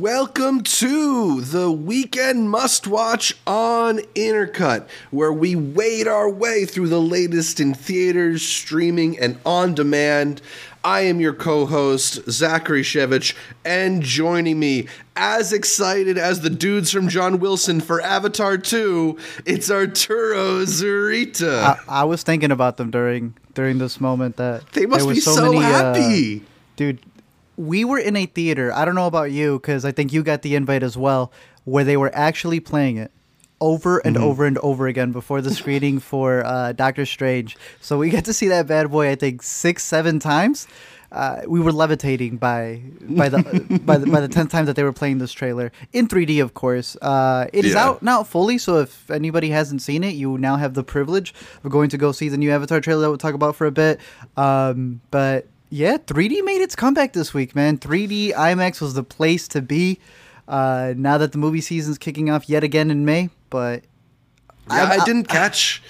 Welcome to the weekend must watch on Intercut, where we wade our way through the latest in theaters, streaming, and on demand. I am your co host, Zachary Shevich, and joining me, as excited as the dudes from John Wilson for Avatar 2, it's Arturo Zurita. I, I was thinking about them during during this moment that they must be so, many, uh, happy. dude. We were in a theater. I don't know about you because I think you got the invite as well, where they were actually playing it over and over and over again before the screening for uh, Doctor Strange. So we got to see that bad boy. I think six, seven times. Uh, we were levitating by by the by the by the tenth time that they were playing this trailer in 3D. Of course, uh, it is Yeah. out now fully. So if anybody hasn't seen it, you now have the privilege of going to go see the new Avatar trailer that we'll talk about for a bit. Um, but yeah, 3D made its comeback this week, man. 3D IMAX was the place to be. Uh, now that the movie season's kicking off yet again in May, but Yeah, I'm- I didn't catch.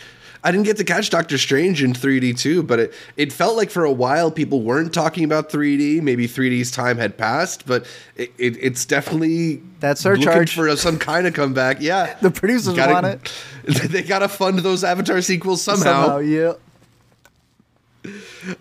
I didn't get to catch Doctor Strange in 3D too, but it, it felt like for a while people weren't talking about 3D. Maybe 3D's time had passed, but it, it, it's definitely That looking surcharge. for some kind of comeback. Yeah, The producers Gotta- want it. They gotta fund those Avatar sequels somehow. somehow, yeah.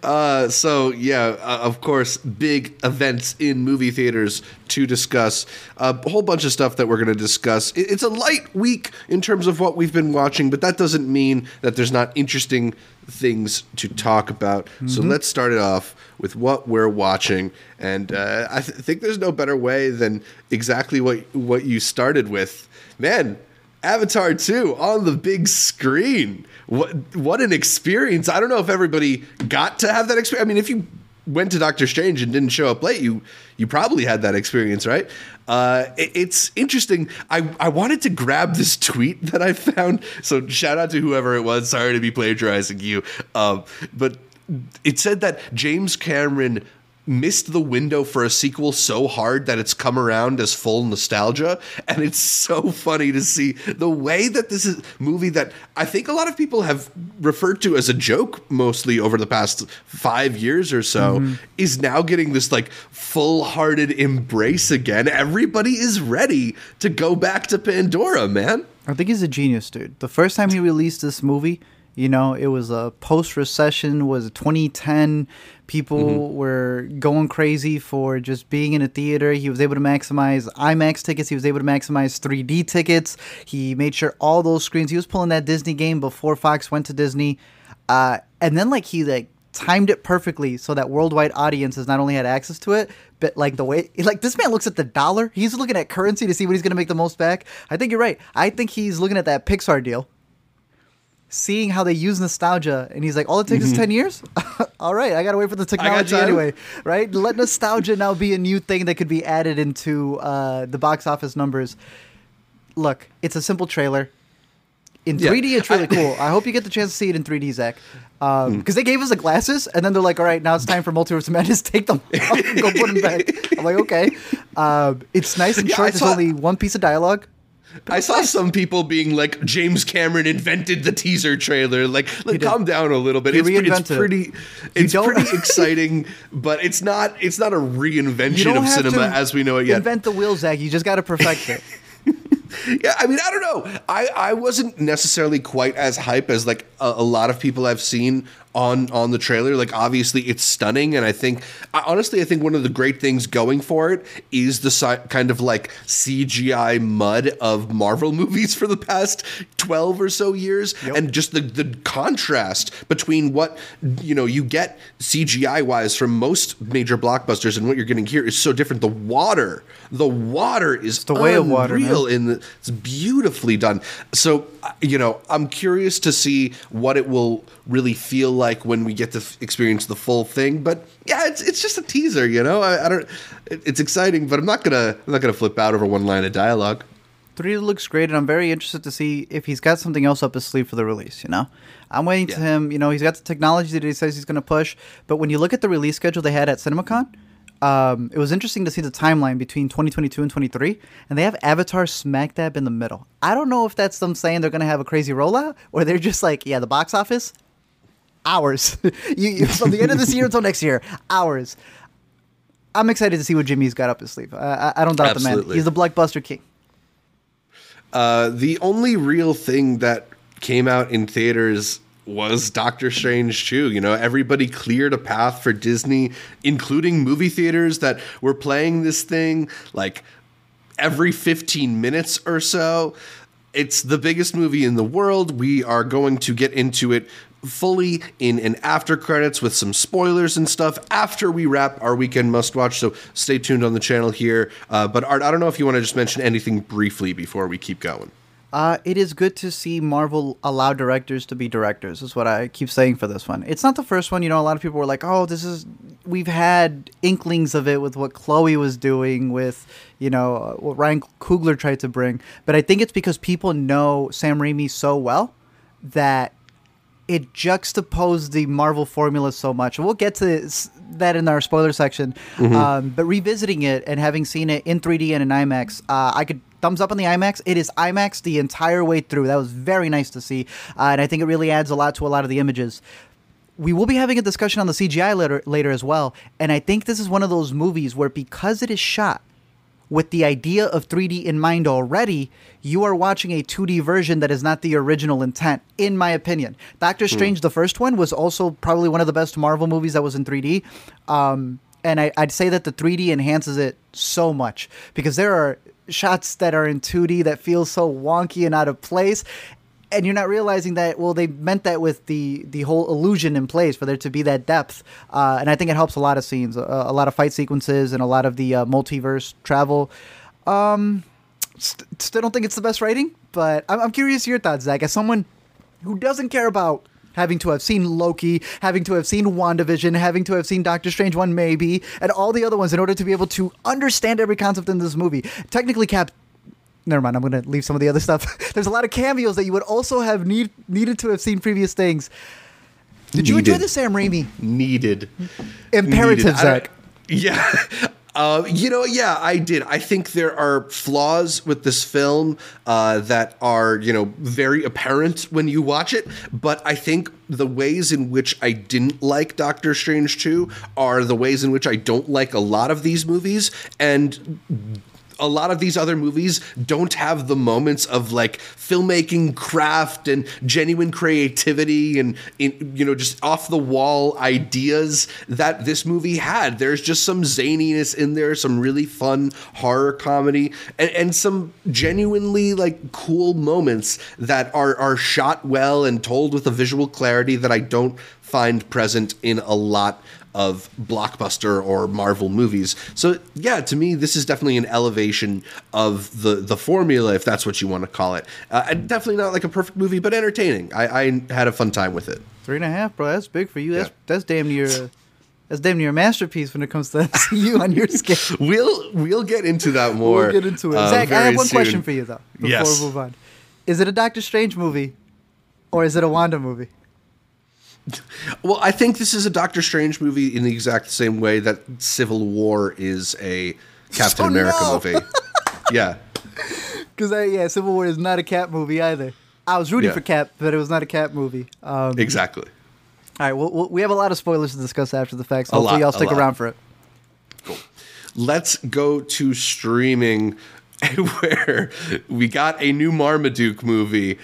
Uh, so yeah, uh, of course, big events in movie theaters to discuss. Uh, a whole bunch of stuff that we're going to discuss. It- it's a light week in terms of what we've been watching, but that doesn't mean that there's not interesting things to talk about. So let's start it off with what we're watching, and uh, I th- think there's no better way than exactly what what you started with, man. Avatar 2 on the big screen. What what an experience. I don't know if everybody got to have that experience. I mean, if you went to Doctor Strange and didn't show up late, you you probably had that experience, right? Uh, it- it's interesting. I, I wanted to grab this tweet that I found. So shout out to whoever it was. Sorry to be plagiarizing you. Um, but it said that James Cameron missed the window for a sequel so hard that it's come around as full nostalgia. And it's so funny to see the way that this is movie that I think a lot of people have referred to as a joke mostly over the past 5 years or so mm-hmm. is now getting this like full-hearted embrace again. Everybody is ready to go back to Pandora man. I think he's a genius, dude. The first time he released this movie, you know, it was a post recession, was 2010. People were going crazy for just being in a theater. He was able to maximize IMAX tickets. He was able to maximize 3D tickets. He made sure all those screens. He was pulling that Disney game before Fox went to Disney. Uh, and then like he like timed it perfectly so that worldwide audiences not only had access to it, but like the way like this man looks at the dollar. He's looking at currency to see what he's gonna make the most back. I think you're right. I think he's looking at that Pixar deal. Seeing how they use nostalgia, and he's like, "All it takes is ten years. All right, I gotta wait for the technology anyway, right? Let nostalgia now be a new thing that could be added into uh, the box office numbers. Look, it's a simple trailer. In Yeah, 3D, it's really cool. I hope you get the chance to see it in 3D, Zach. Because they gave us the glasses, and then they're like, "All right, now it's time for Multiverse Madness. Take them, off and go put them back." I'm like, "Okay." Um, it's nice and short. I There's only one piece of dialogue. I saw some people being like, James Cameron invented the teaser trailer. Like, like calm down a little bit. It's, pre- it's pretty, it's pretty exciting, but it's not. It's not a reinvention of cinema as we know it yet. Invent the wheel, Zach. You just got to perfect it. Yeah, I mean, I don't know. I, I wasn't necessarily quite as hype as like a, a lot of people I've seen on on the trailer. Like, obviously, it's stunning, and I think, I, honestly, I think one of the great things going for it is the si- kind of like CGI mud of Marvel movies for the past twelve or so years, and just the the contrast between what you know you get CGI wise from most major blockbusters and what you're getting here is so different. The water, the water is the way of water, man. in the it's beautifully done. So you know, I'm curious to see what it will really feel like when we get to f- experience the full thing. But yeah, it's it's just a teaser. You know, I, I don't. It, it's exciting, but I'm not gonna I'm not gonna flip out over one line of dialogue. 3D looks great, and I'm very interested to see if he's got something else up his sleeve for the release. You know, I'm waiting to him. You know, he's got the technology that he says he's going to push, but when you look at the release schedule they had at CinemaCon, um, it was interesting to see the timeline between 2022 and 23, and they have Avatar smack dab in the middle. I don't know if that's them saying they're going to have a crazy rollout, or they're just like, yeah, the box office, hours. you, you from the end of this year until next year, hours. I'm excited to see what Jimmy's got up his sleeve. I, I, I don't doubt the man. He's the blockbuster king. Uh, the only real thing that came out in theaters was Doctor Strange 2. You know, everybody cleared a path for Disney, including movie theaters that were playing this thing like every 15 minutes or so. It's the biggest movie in the world. We are going to get into it fully in an after credits with some spoilers and stuff after we wrap our weekend must watch. So stay tuned on the channel here. Uh, but Art, I don't know if you want to just mention anything briefly before we keep going. Uh, it is good to see Marvel allow directors to be directors. Is what I keep saying for this one. It's not the first one. You know, a lot of people were like, "Oh, this is." We've had inklings of it with what Chloe was doing, with you know uh, what Ryan Coogler tried to bring. But I think it's because people know Sam Raimi so well that it juxtaposed the Marvel formula so much. We'll get to that in our spoiler section. Um, but revisiting it and having seen it in 3D and in IMAX, uh, I could thumbs up on the IMAX. It is IMAX the entire way through. That was very nice to see, uh, and I think it really adds a lot to a lot of the images. We will be having a discussion on the CGI later, later as well, and I think this is one of those movies where because it is shot with the idea of 3D in mind already, you are watching a 2D version that is not the original intent, in my opinion. Doctor Strange, the first one, was also probably one of the best Marvel movies that was in 3D. Um, and I, I'd say that the 3D enhances it so much because there are shots that are in 2D that feel so wonky and out of place. And you're not realizing that. Well, they meant that with the the whole illusion in place for there to be that depth, uh, and I think it helps a lot of scenes, a, a lot of fight sequences, and a lot of the uh, multiverse travel. Um, st- still don't think it's the best writing, but I'm, I'm curious your thoughts, Zach. As someone who doesn't care about having to have seen Loki, having to have seen WandaVision, having to have seen Doctor Strange one maybe, and all the other ones in order to be able to understand every concept in this movie. Technically, Cap. Never mind. I'm going to leave some of the other stuff. There's a lot of cameos that you would also have need, needed to have seen previous things. Did you enjoy the Sam Raimi Needed. imperative, Needed. Zach? Yeah. Uh, you know, yeah, I did. I think there are flaws with this film uh, that are, you know, very apparent when you watch it. But I think the ways in which I didn't like Doctor Strange 2 are the ways in which I don't like a lot of these movies. And a lot of these other movies don't have the moments of like filmmaking craft and genuine creativity and you know just off the wall ideas that this movie had. There's just some zaniness in there some really fun horror comedy and, and some genuinely like cool moments that are are shot well and told with a visual clarity that I don't find present in a lot of blockbuster or Marvel movies. So yeah, to me, this is definitely an elevation of the the formula, if that's what you want to call it. Uh, and definitely not like a perfect movie, but entertaining. I, I had a fun time with it. Three and a half, bro. That's big for you. That's Yeah. that's damn near. uh, That's damn near a masterpiece when it comes to you on your scale. We'll we'll get into that more. we'll get into it. uh, Zach, I have one soon. question for you though. Before Yes. we move on, is it a Doctor Strange movie, or is it a Wanda movie? Well, I think this is a Doctor Strange movie in the exact same way that Civil War is a Captain Oh, America no. movie. yeah. Because yeah, Civil War is not a Cap movie either. I was rooting Yeah. for Cap, but it was not a Cap movie. Um, Exactly. all right, well, we'll, have a lot of spoilers to discuss after the fact, so A hopefully lot, y'all stick around for it. Cool. Let's go to streaming where we got a new Marmaduke movie.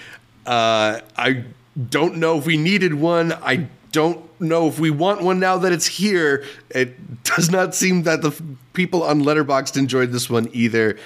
Uh, I don't know if we needed one. I don't know if we want one now that it's here. It does not seem that the people on Letterboxd enjoyed this one either.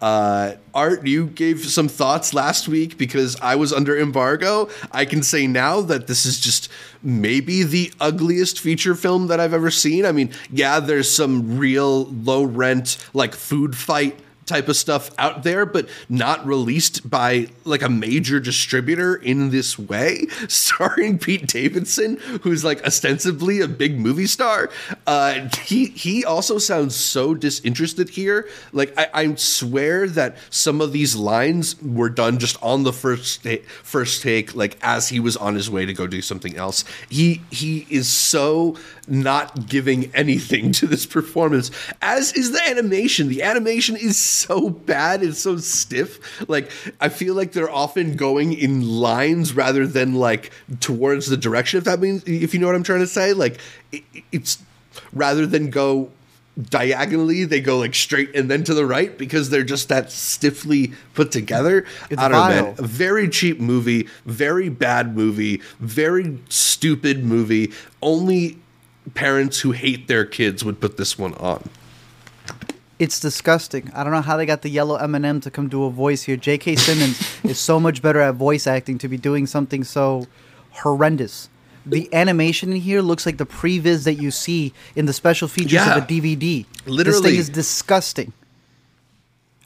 Uh, Art, you gave some thoughts last week because I was under embargo. I can say now that this is just maybe the ugliest feature film that I've ever seen. I mean, yeah, there's some real low rent, like food fight type of stuff out there, but not released by like a major distributor in this way, starring Pete Davidson, who's like ostensibly a big movie star. Uh, he he also sounds so disinterested here. Like I, I swear that some of these lines were done just on the first ta- first take, like as he was on his way to go do something else. He he is so not giving anything to this performance, as is the animation. The animation is so bad, it's so stiff. Like, I feel like they're often going in lines rather than like towards the direction, if that means, if you know what I'm trying to say. Like, it, it's rather than go diagonally they go like straight and then to the right because they're just that stiffly put together. It's I don't know, vile. man. A very cheap movie, very bad movie, very stupid movie. Only parents who hate their kids would put this one on. It's disgusting. I don't know how they got the yellow M&M to come do a voice here. J.K. Simmons is so much better at voice acting to be doing something so horrendous. The animation in here looks like the previs that you see in the special features Yeah. of a DVD. Literally, this thing is disgusting.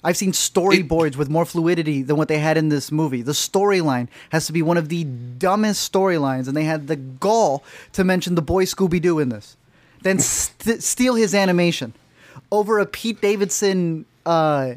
I've seen storyboards with more fluidity than what they had in this movie. The storyline has to be one of the dumbest storylines, and they had the gall to mention the boy Scooby Doo in this. Then st- steal his animation over a Pete Davidson uh,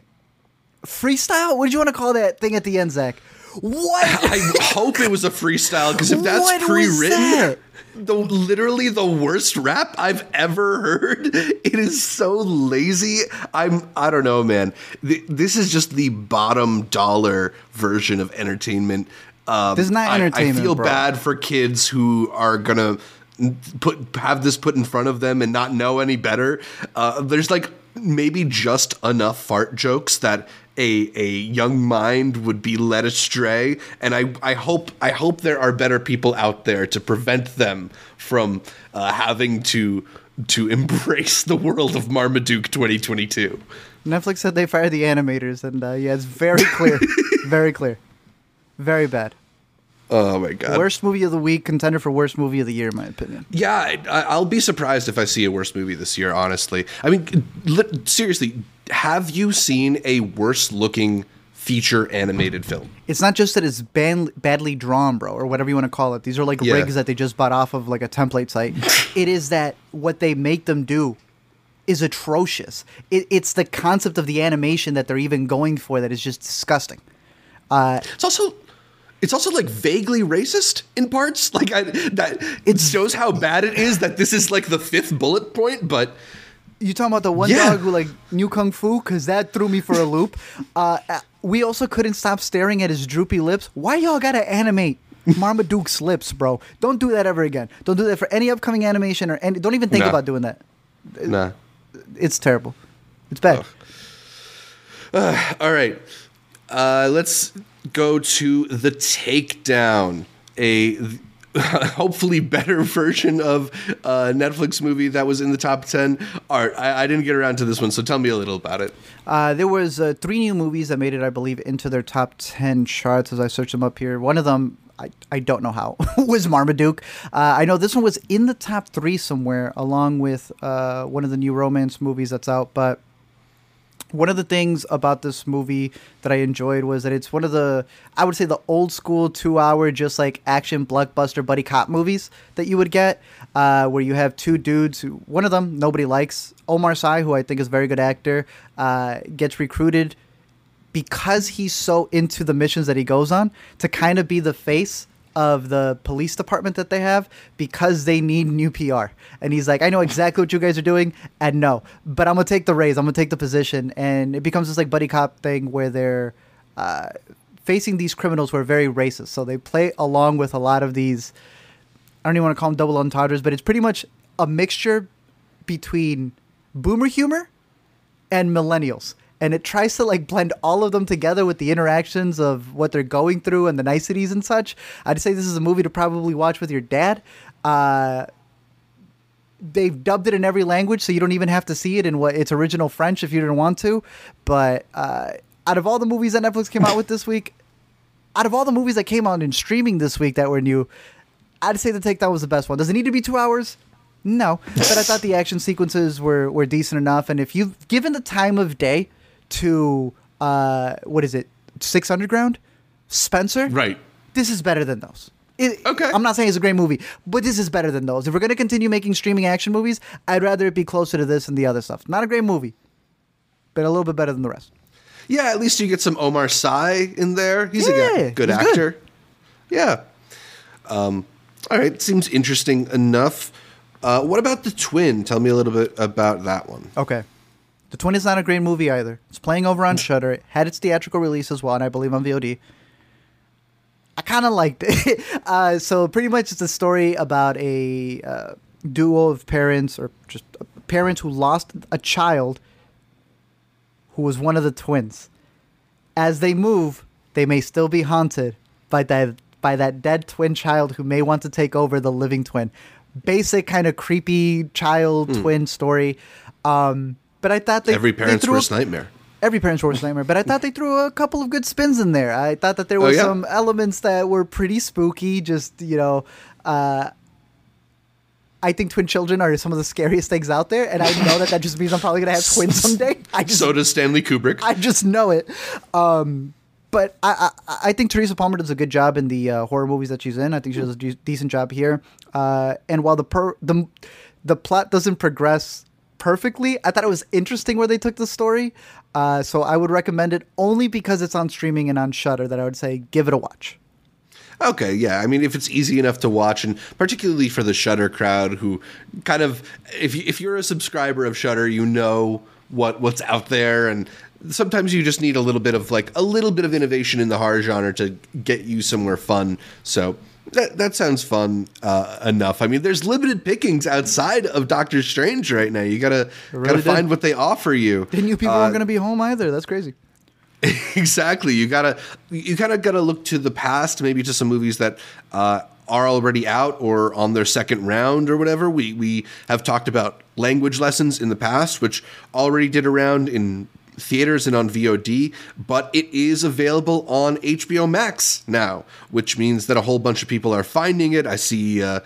freestyle. What did you want to call that thing at the end, Zach? What? I hope it was a freestyle because if that's pre-written, that? The literally the worst rap I've ever heard. It is so lazy. I'm I don't know, man. Th- This is just the bottom dollar version of entertainment. Um, This is not I- entertainment, I, feel bro. bad for kids who are gonna put have this put in front of them and not know any better. Uh, there's like maybe just enough fart jokes that a a young mind would be led astray and I, I hope I hope there are better people out there to prevent them from uh, having to to embrace the world of Marmaduke 2022. Netflix said they fired the animators, and uh, yeah, it's very clear, very clear, very bad. Oh my god. Worst movie of the week, contender for worst movie of the year, in my opinion. Yeah, I, I- I'll be surprised if I see a worse movie this year. Honestly, I mean, li- seriously, have you seen a worse looking feature animated film? It's not just that it's ban- badly drawn, bro, or whatever you want to call it. These are like Yeah. rigs that they just bought off of like a template site. it is that what they make them do is atrocious. It, it's the concept of the animation that they're even going for that is just disgusting. Uh, It's also. It's also like vaguely racist in parts. Like I, that, it shows how bad it is that this is like the fifth bullet point. But You talking about the one Yeah. dog who like knew kung fu? Because that threw me for a loop. Uh, uh, we also couldn't stop staring at his droopy lips. Why y'all gotta animate Marmaduke's lips, bro? Don't do that ever again. Don't do that for any upcoming animation or any. Don't even think No. about doing that. nah. It's terrible. It's bad. All right. Uh, let's go to the takedown. A hopefully better version of a Netflix movie that was in the top ten. Art, I, I didn't get around to this one, so tell me a little about it. Uh, there was uh, three new movies that made it, I believe, into their top ten charts as I searched them up here. One of them, I, I don't know how, was Marmaduke. Uh, I know this one was in the top three somewhere, along with uh, one of the new romance movies that's out. But one of the things about this movie that I enjoyed was that it's one of the, I would say, the old school two hour, just like action blockbuster buddy cop movies that you would get, uh, where you have two dudes who, one of them nobody likes, Omar Sy, who I think is a very good actor, uh, gets recruited because he's so into the missions that he goes on to kind of be the face of the police department that they have because they need new PR. And he's like, I know exactly what you guys are doing, and no, but I'm gonna take the raise. I'm gonna take the position, and it becomes this like buddy cop thing where they're uh, facing these criminals who are very racist. So they play along with a lot of these. I don't even want to call them double entendres, but it's pretty much a mixture between boomer humor and millennials and it tries to like blend all of them together with the interactions of what they're going through and the niceties and such. I'd say this is a movie to probably watch with your dad. Uh, they've dubbed it in every language so you don't even have to see it in what its original french if you didn't want to. But uh, out of all the movies that netflix came out with this week out of all the movies that came out in streaming this week that were new i'd say the takedown was the best one. Does it need to be two hours? No, but I thought the action sequences were, were decent enough. And if you've given the time of day to, uh, what is it, Six Underground? Spencer? Right. This is better than those. It, Okay. I'm not saying it's a great movie, but this is better than those. If we're going to continue making streaming action movies, I'd rather it be closer to this and the other stuff. Not a great movie, but a little bit better than the rest. Yeah, at least you get some Omar Sy in there. He's a good, good he's good. actor. Yeah. Um, all right, seems interesting enough. Uh, what about the twin? Tell me a little bit about that one. Okay. The Twin is not a great movie either. It's playing over on Shudder. It had its theatrical release as well, and I believe on VOD. I kind of liked it. uh, so pretty much it's a story about a uh, duo of parents, or just parents who lost a child who was one of the twins. As they move, they may still be haunted by that by that dead twin child who may want to take over the living twin. Basic kind of creepy child twin story. Um, but I thought they Every they parent's threw a- worst nightmare. every parent's worst nightmare. But I thought they threw a couple of good spins in there. I thought that there Oh, were yeah? some elements that were pretty spooky. Just you know, uh, I think twin children are some of the scariest things out there, and I know that that just means I'm probably gonna have twins someday. I just So does Stanley Kubrick. I just know it. Um, but I, I I think Teresa Palmer does a good job in the uh, horror movies that she's in. I think she does a de- decent job here. Uh, and while the per the the plot doesn't progress perfectly, I thought it was interesting where they took the story. Uh, so I would recommend it only because it's on streaming and on Shudder. That I would say give it a watch. Okay, yeah. I mean, if it's easy enough to watch, and particularly for the Shudder crowd, who kind of, if you, if you're a subscriber of Shudder, you know what what's out there, and sometimes you just need a little bit of like a little bit of innovation in the horror genre to get you somewhere fun. So. That, that sounds fun uh, enough. I mean, there's limited pickings outside of Doctor Strange right now. You gotta really gotta did. find what they offer you. Didn't you people Uh, aren't to be home either? That's crazy. exactly you gotta you kind of gotta look to the past maybe to some movies that uh, are already out or on their second round or whatever we we have talked about language lessons in the past which already did around in theaters and on VOD but it is available on HBO Max now which means that a whole bunch of people are finding it I see uh,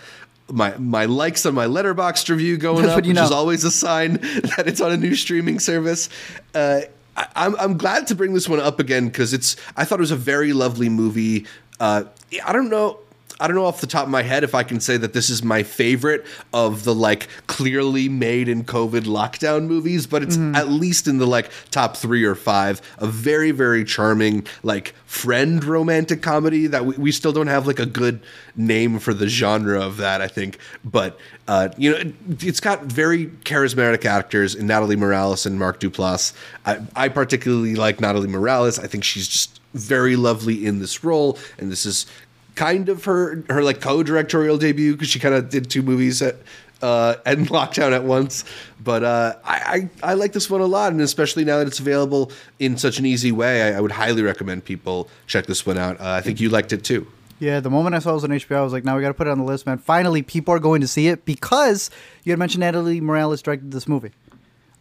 my my likes on my letterboxd review going up, which is always a sign that it's on a new streaming service. Uh, I, I'm I'm glad to bring this one up again because it's I thought it was a very lovely movie. Uh, I don't know. I don't know off the top of my head if I can say that this is my favorite of the like clearly made in COVID lockdown movies, but it's at least in the like top three or five. A very, very charming, like friend romantic comedy that we, we still don't have like a good name for the genre of that, I think. But, uh, you know, it, it's got very charismatic actors in Natalie Morales and Mark Duplass. I, I particularly like Natalie Morales. I think she's just very lovely in this role. And this is kind of her her like co-directorial debut because she kind of did two movies at uh and lockdown at once but uh I, I i like this one a lot and especially now that it's available in such an easy way i, I would highly recommend people check this one out uh, i think you liked it too Yeah, the moment I saw it was on HBO, I was like, now we got to put it on the list, man. Finally, people are going to see it because you had mentioned Natalie Morales directed this movie.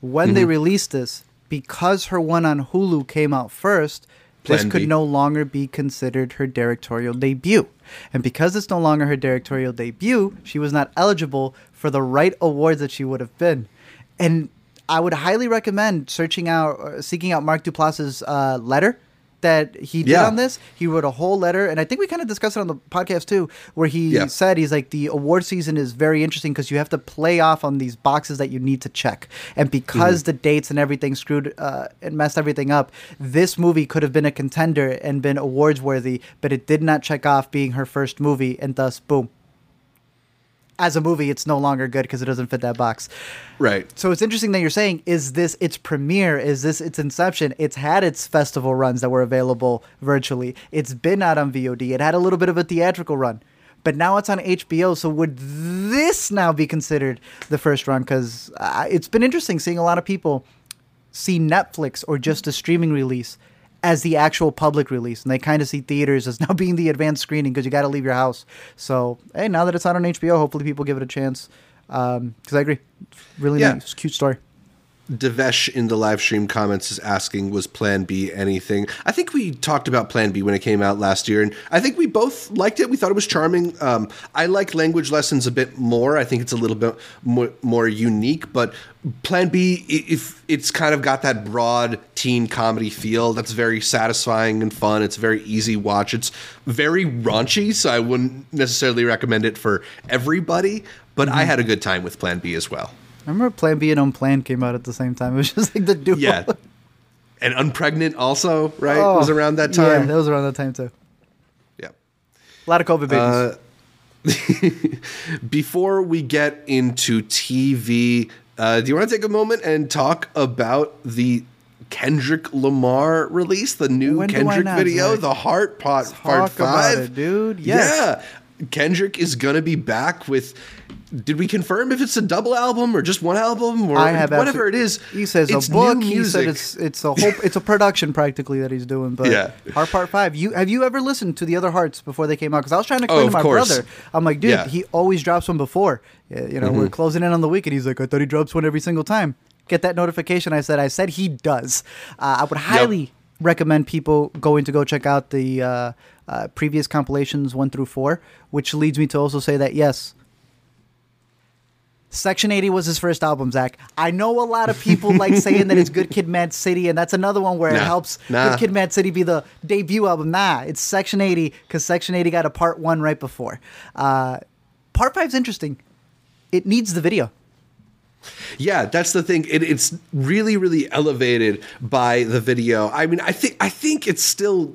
When Mm-hmm. they released this, because her one on Hulu came out first, this could B. no longer be considered her directorial debut. And because it's no longer her directorial debut, she was not eligible for the right awards that she would have been. And I would highly recommend searching out, uh, seeking out Mark Duplass's uh, letter that he did Yeah. on this. He wrote a whole letter, and I think we kind of discussed it on the podcast too, where he Yeah. said he's like the award season is very interesting because you have to play off on these boxes that you need to check, and because Mm-hmm. the dates and everything screwed uh, and messed everything up, this movie could have been a contender and been awards worthy, but it did not check off being her first movie, and thus boom. As a movie, it's no longer good because it doesn't fit that box. right So it's interesting that you're saying, is this its premiere? Is this its inception? It's had its festival runs that were available virtually. It's been out on VOD. It had a little bit of a theatrical run. But now it's on HBO. So would this now be considered the first run? Because uh, it's been interesting seeing a lot of people see Netflix or just a streaming release as the actual public release, and they kind of see theaters as now being the advanced screening because you got to leave your house. So hey, now that it's out on HBO, hopefully people give it a chance. Um, because I agree, really Yeah. nice, cute story. Devesh in the live stream comments is asking, was Plan B anything? I think we talked about Plan B when it came out last year, and I think we both liked it. We thought it was charming. Um, I like language lessons a bit more. I think it's a little bit more, more unique, but Plan B, if it's kind of got that broad teen comedy feel, that's very satisfying and fun. It's a very easy watch. It's very raunchy, so I wouldn't necessarily recommend it for everybody, but I had a good time with Plan B as well. I remember Plan B and Unplanned came out at the same time. It was just like the duo. Yeah. And Unpregnant also, right? Oh, was around that time. Yeah, that was around that time too. Yeah. A lot of COVID babies. Uh, Before we get into TV, uh, do you want to take a moment and talk about the Kendrick Lamar release, the new When Kendrick video, Zach? the Heart Pot Part about Five, it, dude. Yes. Yeah. Kendrick is gonna be back with. Did we confirm if it's a double album or just one album or I have whatever it is? He says it's a book. He said it's it's a whole it's a production practically that he's doing. But Yeah. Heart Part Five. You have you ever listened to the other Hearts before they came out? Because I was trying to Oh, explain of to my course. brother. I'm like, dude, Yeah. Mm-hmm. he always drops one before. You know, we're closing in on the week, and he's like, I thought he drops one every single time. Get that notification? I said, I said he does. Uh, I would highly recommend people going to go check out the uh, uh, previous compilations one through four, which leads me to also say that yes. Section 80 was his first album, Zach. I know a lot of people like saying that it's Good Kid, Mad City, and that's another one where it helps Nah. Good Kid, Mad City be the debut album. Nah, it's Section 80 because Section 80 got a part one right before. Uh, part five's interesting. It needs the video. Yeah, that's the thing. It, it's really, really elevated by the video. I mean, I think I think it's still.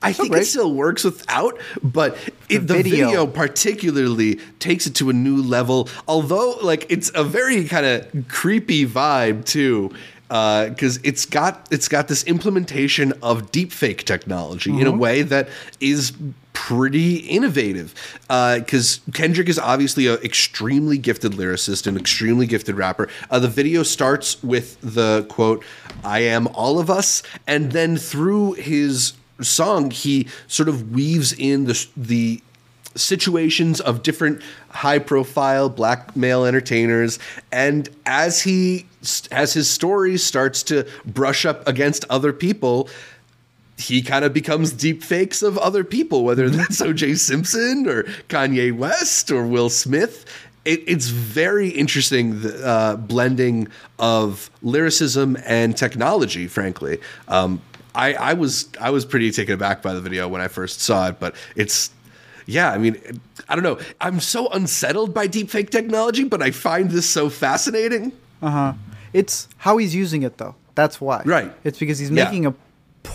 I think great. it still works without, but it, the, video. video. particularly takes it to a new level. Although, like, it's a very kind of creepy vibe too, uh, because it's got it's got this implementation of deepfake technology in a mm-hmm. way that is pretty innovative. Because Kendrick is obviously an extremely gifted lyricist, and extremely gifted rapper. Uh, the video starts with the quote, "I am all of us," and then through his song, he sort of weaves in the the situations of different high profile black male entertainers and as he as his story starts to brush up against other people he kind of becomes deep fakes of other people whether that's OJ Simpson or Kanye West or Will Smith it, it's very interesting the uh, blending of lyricism and technology frankly um, I, I was I was pretty taken aback by the video when I first saw it, but it's yeah, I mean, I don't know. I'm so unsettled by deepfake technology, but I find this so fascinating. Uh huh. It's how he's using it though. That's why. Right. It's because he's Yeah. making a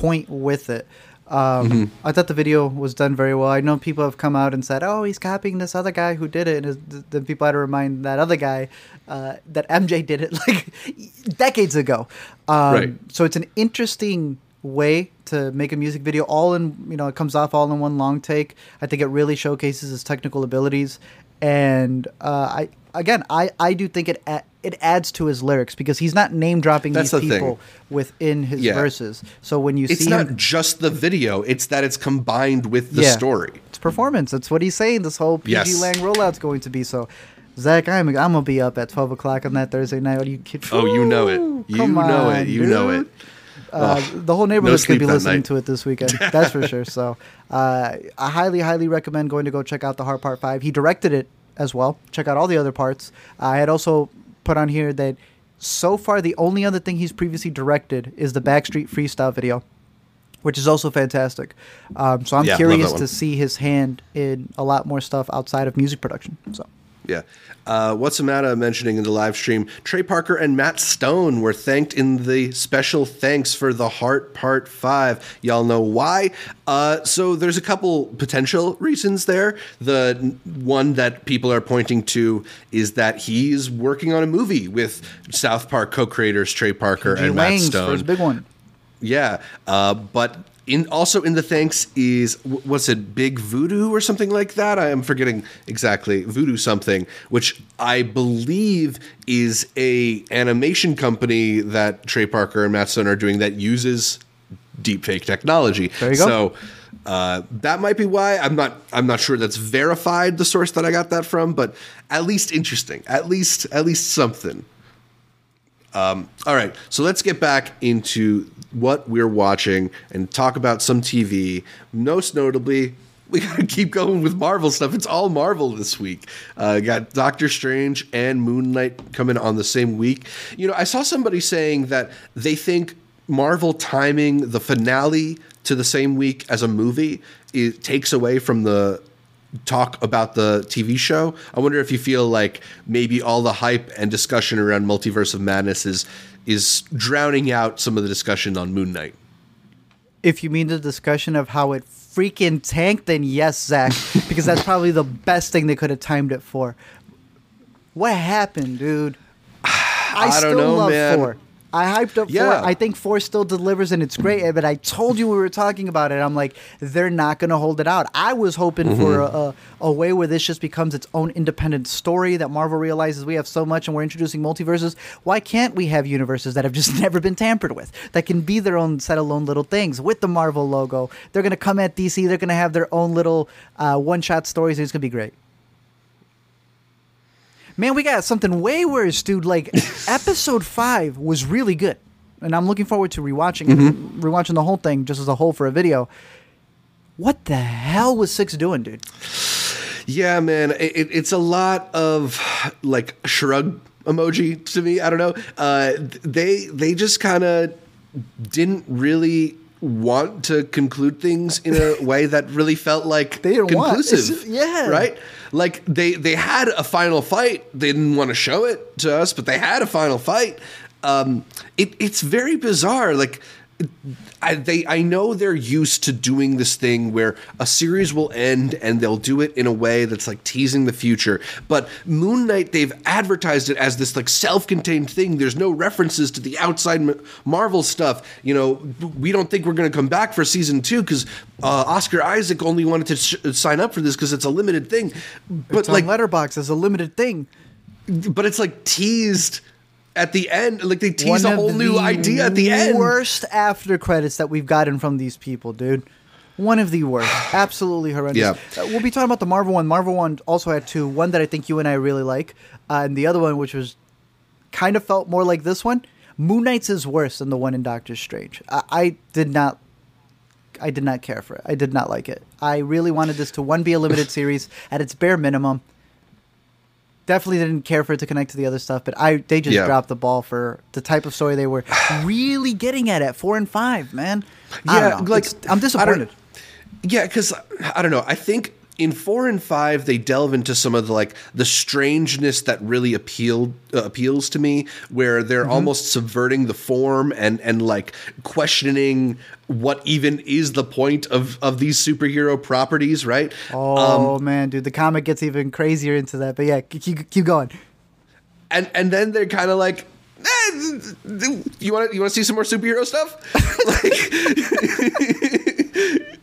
point with it. Um, I thought the video was done very well. I know people have come out and said, "Oh, he's copying this other guy who did it," and then people had to remind that other guy uh, that MJ did it like decades ago. Um, Right. So it's an interesting way to make a music video all in you know it comes off all in one long take i think it really showcases his technical abilities and uh, i again i i do think it a- it adds to his lyrics because he's not name dropping That's these the thing. people within his Yeah. verses so when you see It's see not him just the video; it's that it's combined with the Yeah. story. it's performance that's what he's saying this whole pg Yes. lang rollout's going to be so Zach, I'm, I'm gonna be up at twelve o'clock on that Thursday night. Are you kidding? Oh, you know it. You Come know on, it. You know it. Uh, the whole neighborhood's gonna be listening night. to it this weekend. That's for sure. So uh, I highly, highly recommend going to go check out the Heart Part Five. He directed it as well. Check out all the other parts. I had also put on here that so far the only other thing he's previously directed is the Backstreet Freestyle video, which is also fantastic. Um, so I'm Yeah, curious to see his hand in a lot more stuff outside of music production. So. Yeah. Uh, what's the matter mentioning in the live stream? Trey Parker and Matt Stone were thanked in the special thanks for the Heart Part 5. Y'all know why. Uh, so there's a couple potential reasons there. The one that people are pointing to is that he's working on a movie with South Park co creators Trey Parker G. and Matt Lang's Stone. first big one. Yeah, uh, but in also in the thanks is wh- what's it, Big Voodoo or something like that? I am forgetting exactly Voodoo something, which I believe is a animation company that Trey Parker and Matt Stone are doing that uses deepfake technology. There you go. So. Uh, that might be why I'm not. I'm not sure that's verified. The source that I got that from, but at least interesting. At least, at least something. Um, all right, so let's get back into what we're watching and talk about some TV. Most notably, we gotta keep going with Marvel stuff. It's all Marvel this week. Uh, got Doctor Strange and Moon Knight coming on the same week. You know, I saw somebody saying that they think Marvel timing the finale to the same week as a movie it takes away from the talk about the TV show. I wonder if you feel like maybe all the hype and discussion around Multiverse of Madness is is drowning out some of the discussion on Moon Knight. If you mean the discussion of how it freaking tanked, then yes, Zach, because that's probably the best thing they could have timed it for. What happened, dude? I, I still don't know, love man. Thor. I hyped up Yeah. four. I think four still delivers and it's great. But I told you we were talking about it. I'm like, they're not going to hold it out. I was hoping for Mm-hmm. a, a, a way where this just becomes its own independent story that Marvel realizes we have so much and we're introducing multiverses. Why can't we have universes that have just never been tampered with that can be their own set of lone little things with the Marvel logo? They're going to come at DC. They're going to have their own little uh, one shot stories. It's going to be great. Man, we got something way worse, dude. Like episode five was really good, and I'm looking forward to rewatching Mm-hmm. rewatching the whole thing just as a whole for a video. What the hell was six doing, dude? Yeah, man, it, it- it's a lot of like shrug emoji to me. I don't know. Uh, they they just kind of didn't really want to conclude things in a way that really felt like They didn't conclusive. yeah. right. Like they they had a final fight. They didn't want to show it to us, but they had a final fight. Um, it, it's very bizarre. Like I, they, I know they're used to doing this thing where a series will end and they'll do it in a way that's like teasing the future. But Moon Knight, they've advertised it as this like self-contained thing. There's no references to the outside Marvel stuff. You know, we don't think we're going to come back for season two because uh, Oscar Isaac only wanted to sh- sign up for this because it's a limited thing. But It's like, Letterboxd is a limited thing. but it's like teased at the end. Like they tease One a whole new idea at the end. Worst after credits that we've gotten from these people, dude. One of the worst. Absolutely horrendous. Yeah. Uh, we'll be talking about the Marvel one. Marvel one also had two. One that I think you and I really like, uh, and the other one, which was kind of felt more like this one. Moon Knight's is worse than the one in Doctor Strange. I, I did not. I did not care for it. I did not like it. I really wanted this to one be a limited series at its bare minimum. Definitely didn't care for it to connect to the other stuff, but I they just Yeah. dropped the ball for the type of story they were really getting at at four and five, man. Yeah, like, I'm disappointed. Yeah, because I don't know. I think in four and five they delve into some of the like the strangeness that really appealed uh, appeals to me, where they're almost subverting the form and and like questioning what even is the point of of these superhero properties, right? Oh man, dude, the comic gets even crazier into that. But yeah, keep, keep going. and and then they're kind of like. Eh, you want you want to see some more superhero stuff? like,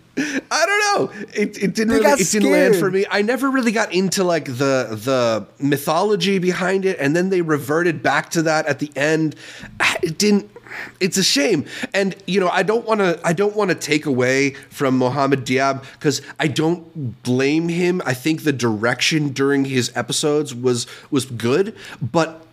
I don't know. It, it didn't really, it didn't land for me. I never really got into like the the mythology behind it, and then they reverted back to that at the end. It didn't. It's a shame, and you know I don't want to. I don't want to take away from Mohamed Diab because I don't blame him. I think the direction during his episodes was was good, but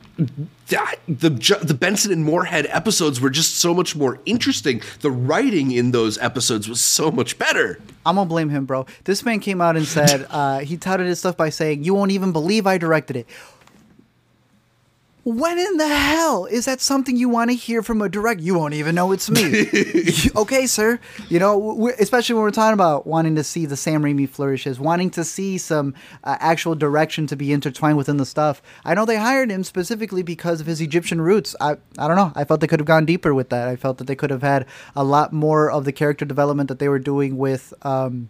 that, the the Benson and Moorhead episodes were just so much more interesting. The writing in those episodes was so much better. I'm gonna blame him, bro. This man came out and said uh, he touted his stuff by saying, "You won't even believe I directed it." When in the hell is that something you want to hear from a direct? You won't even know it's me. okay, sir. You know, especially when we're talking about wanting to see the Sam Raimi flourishes, wanting to see some uh, actual direction to be intertwined within the stuff. I know they hired him specifically because of his Egyptian roots. I, I don't know. I felt they could have gone deeper with that. I felt that they could have had a lot more of the character development that they were doing with. Um,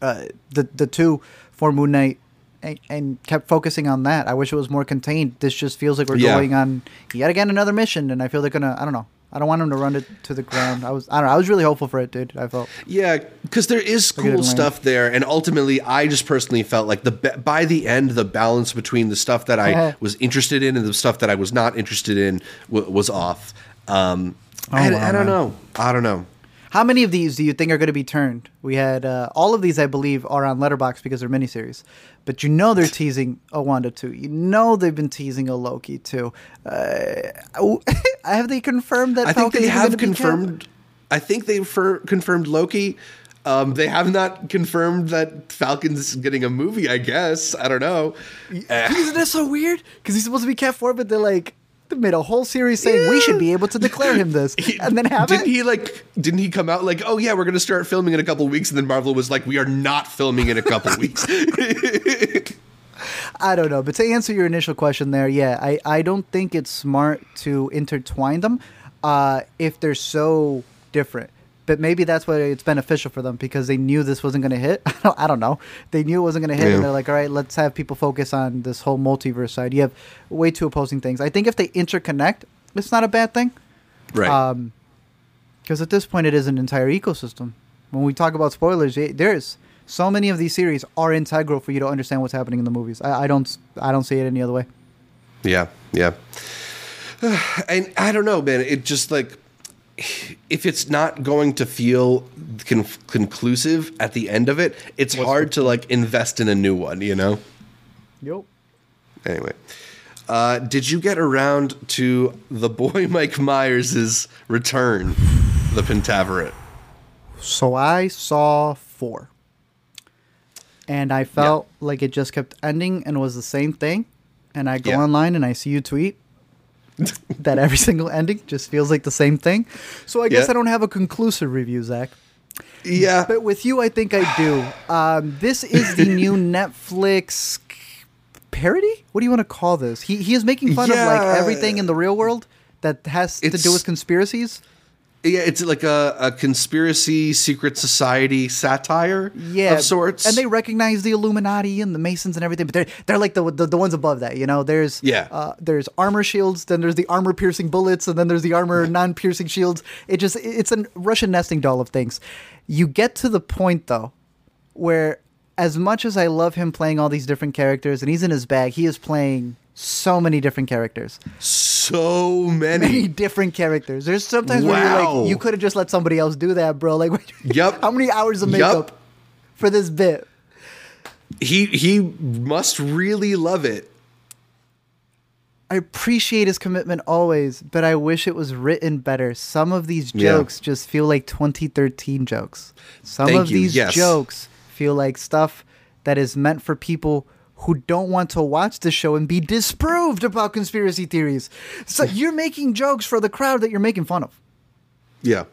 uh, the the two for Moon Knight and, and kept focusing on that. I wish it was more contained. This just feels like we're Yeah. going on yet again another mission, and I feel they're gonna. I don't know. I don't want them to run it to the ground. I was. I don't know. I was really hopeful for it, dude. I felt. Yeah, because there is cool stuff there, and ultimately, I just personally felt like the by the end, the balance between the stuff that I was interested in and the stuff that I was not interested in w- was off. Um, I, Oh, wow, I don't man. know. I don't know. How many of these do you think are going to be turned? We had uh, all of these, I believe, are on Letterboxd because they're miniseries. But you know they're teasing a Wanda too. You know they've been teasing a Loki too. Uh, have they confirmed that? I think Falcon's they have confirmed. I think they fir- confirmed Loki. Um, they have not confirmed that Falcon's getting a movie. I guess I don't know. Isn't that so weird? Because he's supposed to be Cap Four, but they're like made a whole series saying we should be able to declare him this, and then have didn't it. he like? Didn't he come out like, oh yeah, we're gonna start filming in a couple weeks, and then Marvel was like, we are not filming in a couple weeks. I don't know. But to answer your initial question there, yeah, I, I don't think it's smart to intertwine them uh, if they're so different. But maybe that's why it's beneficial for them because they knew this wasn't going to hit. I don't, I don't know. They knew it wasn't going to hit, Yeah. and they're like, all right, let's have people focus on this whole multiverse side. You have way two opposing things. I think if they interconnect, it's not a bad thing. Right. Um, because at this point it is an entire ecosystem. When we talk about spoilers, it, there's so many of these series are integral for you to understand what's happening in the movies. I, I don't I don't see it any other way. Yeah, yeah. And I don't know, man. It just like if it's not going to feel con- conclusive at the end of it, it's hard to like invest in a new one. You know. Yep. Anyway, uh, did you get around to the boy Mike Myers' return, the Pentaverate? So I saw four, and I felt like it just kept ending and was the same thing. And I go Yeah. online and I see you tweet that every single ending just feels like the same thing. So I guess Yeah. I don't have a conclusive review, Zach. Yeah, But with you, I think I do. Um, this is the new Netflix parody. What do you want to call this? He he is making fun of like everything in the real world that has to do with conspiracies. Yeah. It's like a, a conspiracy, secret society satire Yeah, of sorts. And they recognize the Illuminati and the Masons and everything, but they're they're like the the, the ones above that. You know, there's Yeah. uh, there's armor shields, then there's the armor piercing bullets, and then there's the armor non piercing shields. It just it's a Russian nesting doll of things. You get to the point though, where as much as I love him playing all these different characters, and he's in his bag, he is playing so many different characters, so many many. different characters. There's sometimes where you're like, you could have just let somebody else do that, bro. Like, yep. how many hours of makeup for this bit? He he must really love it. I appreciate his commitment always, but I wish it was written better. Some of these Yeah. jokes just feel like 2013 jokes. Some Thank of you, these yes. jokes feel like stuff that is meant for people who don't want to watch the show and be disproved about conspiracy theories. So you're making jokes for the crowd that you're making fun of. Yeah.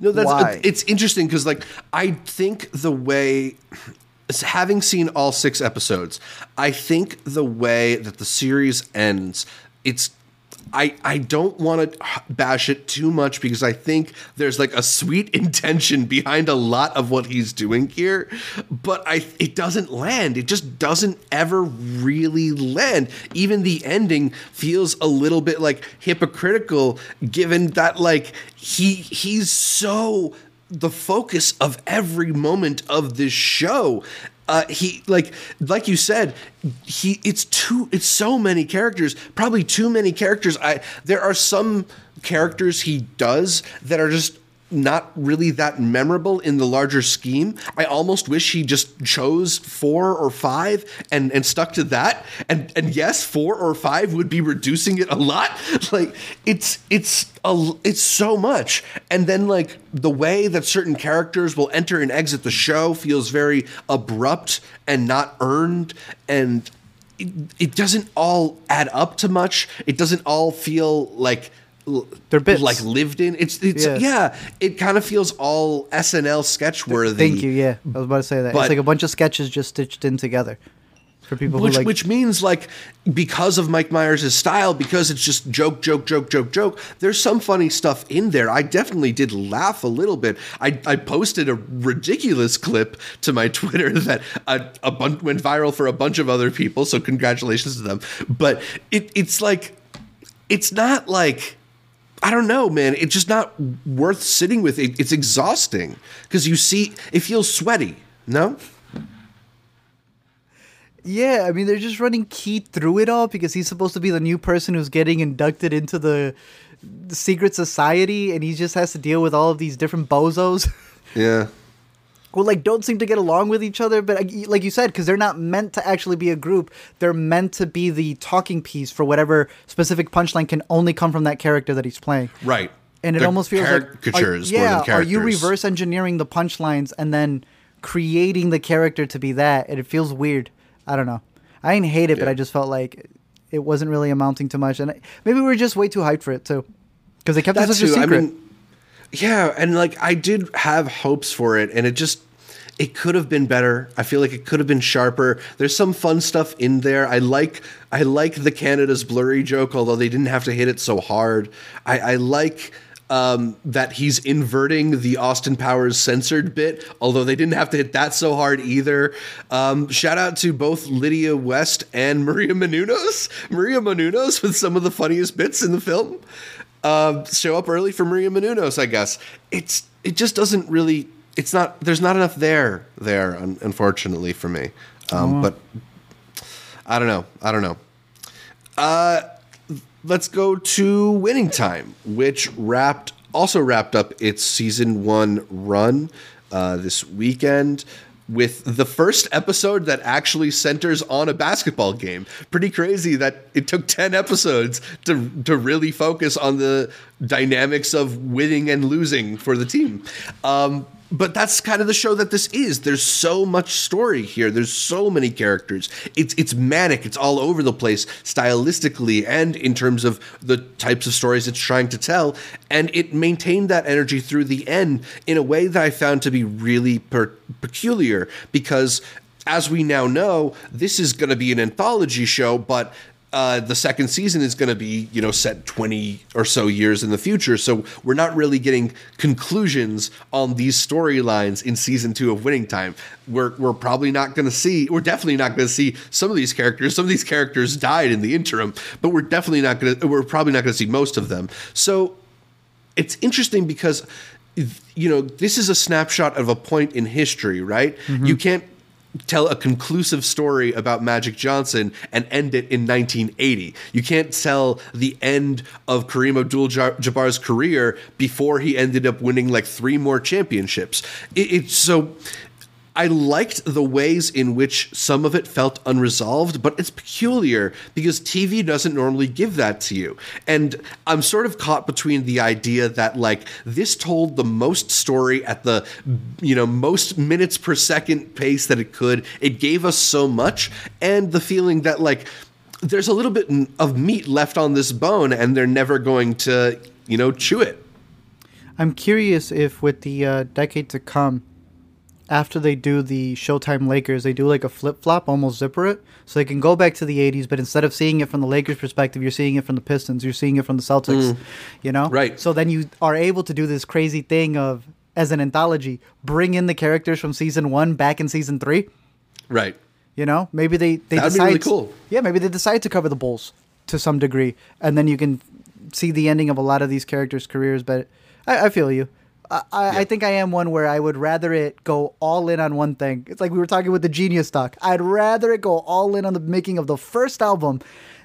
No, that's Why? it's interesting because like I think the way having seen all six episodes, I think the way that the series ends, it's I I don't want to bash it too much because I think there's like a sweet intention behind a lot of what he's doing here, but I it doesn't land. It just doesn't ever really land. Even the ending feels a little bit like hypocritical given that like he he's so the focus of every moment of this show. Uh, he like like you said, he it's too it's so many characters, probably too many characters. I there are some characters he does that are just not really that memorable in the larger scheme. I almost wish he just chose four or five and and stuck to that. And and yes, four or five would be reducing it a lot. Like it's it's a it's so much. And then like the way that certain characters will enter and exit the show feels very abrupt and not earned and it, it doesn't all add up to much. It doesn't all feel like They're bits. like lived in. It's it's Yeah. yeah. It kind of feels all SNL sketch worthy. Thank you. Yeah, I was about to say that. But- it's like a bunch of sketches just stitched in together for people Which who like. which means like because of Mike Myers' style, because it's just joke, joke, joke, joke, joke. There's some funny stuff in there. I definitely did laugh a little bit. I, I posted a ridiculous clip to my Twitter that a, a bun- went viral for a bunch of other people. So congratulations to them. But it, it's like it's not like I don't know, man. It's just not worth sitting with. It, it's exhausting because you see it feels sweaty. No. Yeah, I mean they're just running Keith through it all because he's supposed to be the new person who's getting inducted into the, the secret society, and he just has to deal with all of these different bozos Yeah. Who like don't seem to get along with each other. But like- you said, because they're not meant to actually be a group, they're meant to be the talking piece for whatever specific punchline can only come from that character that he's playing. Right. and it They're almost feels caricatures like are, yeah, are you reverse engineering the punchlines and then creating the character to be that? And it feels weird. I don't know. I didn't hate it, but I just felt like it wasn't really amounting to much, and I, maybe we were just way too hyped for it too, because they kept it such a secret. I mean, yeah, and like I did have hopes for it, and it just it could have been better. I feel like it could have been sharper. There's some fun stuff in there. I like I like the Canada's blurry joke, although they didn't have to hit it so hard. I, I like um, that he's inverting the Austin Powers censored bit, although they didn't have to hit that so hard either. Um, shout out to both Lydia West and Maria Menounos. Maria Menounos with some of the funniest bits in the film. Uh, show up early for Maria Menounos, I guess. It's it just doesn't really. It's not. There's not enough there there, un- unfortunately for me. Um, But I don't know. I don't know. Uh, let's go to Winning Time, which wrapped also wrapped up its season one run uh, this weekend with the first episode that actually centers on a basketball game. Pretty crazy that it took 10 episodes to to really focus on the dynamics of winning and losing for the team. Um, but that's kind of the show that this is. There's so much story here. There's so many characters. It's it's manic. It's all over the place stylistically and in terms of the types of stories it's trying to tell. And it maintained that energy through the end in a way that I found to be really per- peculiar because as we now know, this is going to be an anthology show, but uh, the second season is going to be, you know, set 20 or so years in the future. So we're not really getting conclusions on these storylines in season two of Winning Time. We're, we're probably not going to see, we're definitely not going to see some of these characters. Some of these characters died in the interim, but we're definitely not going to, we're probably not going to see most of them. So it's interesting because you know this is a snapshot of a point in history right you can't tell a conclusive story about Magic Johnson and end it in 1980. You can't tell the end of Kareem Abdul-Jabbar's career before he ended up winning like three more championships. It, it's so I liked the ways in which some of it felt unresolved, but it's peculiar because TV doesn't normally give that to you. And I'm sort of caught between the idea that like this told the most story at the you know most minutes per second pace that it could. It gave us so much and the feeling that like there's a little bit of meat left on this bone and they're never going to, you know, chew it. I'm curious if with the uh, decade to come after they do the Showtime Lakers, they do like a flip flop, almost zipper it, so they can go back to the '80s. But instead of seeing it from the Lakers' perspective, you're seeing it from the Pistons. You're seeing it from the Celtics. Mm. You know, right? So then you are able to do this crazy thing of, as an anthology, bring in the characters from season one back in season three. Right. You know, maybe they they That'd decide. Really cool. Yeah, maybe they decide to cover the Bulls to some degree, and then you can see the ending of a lot of these characters' careers. But I, I feel you. I, yeah. I, think I am one where I would rather it go all in on one thing. It's like we were talking with the Genius Talk. I'd rather it go all in on the making of the first album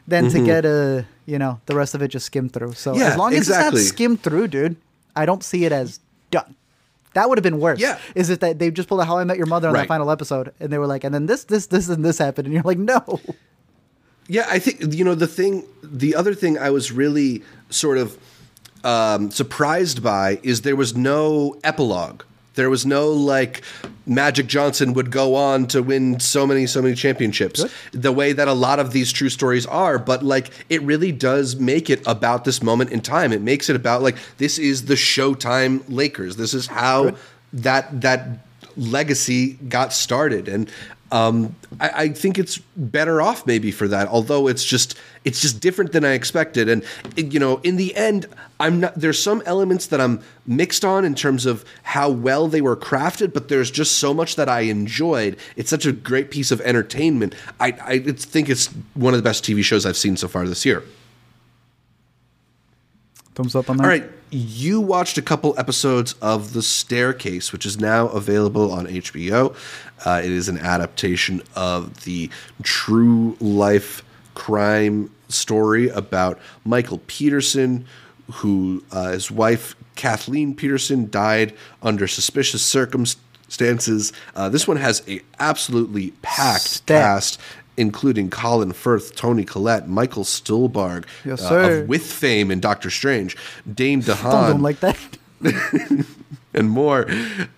than mm-hmm. to get a you know the rest of it just skimmed through. So yeah, as long as exactly. it's not skimmed through, dude, I don't see it as done. That would have been worse. Yeah. Is it that they just pulled a How I Met Your Mother on right. that final episode and they were like, and then this, this, this, and this happened, and you're like, no. Yeah, I think you know the thing. The other thing I was really sort of um, surprised by is there was no epilogue. There was no like Magic Johnson would go on to win so many, so many championships Good. the way that a lot of these true stories are. But like, it really does make it about this moment in time. It makes it about like, this is the Showtime Lakers. This is how Good. that, that legacy got started. And um, I, I, think it's better off maybe for that. Although it's just it's just different than I expected, and you know, in the end, I'm not. There's some elements that I'm mixed on in terms of how well they were crafted, but there's just so much that I enjoyed. It's such a great piece of entertainment. I, I think it's one of the best TV shows I've seen so far this year. Thumbs up on that. All right you watched a couple episodes of The Staircase, which is now available on HBO. Uh, it is an adaptation of the true life crime story about Michael Peterson, who uh, his wife Kathleen Peterson died under suspicious circumstances. Uh, this one has a absolutely packed Stat. cast including Colin Firth, Toni Collette, Michael Stuhlbarg yes, uh, of With fame in Doctor Strange, Dane DeHaan. Don't, like that. and more.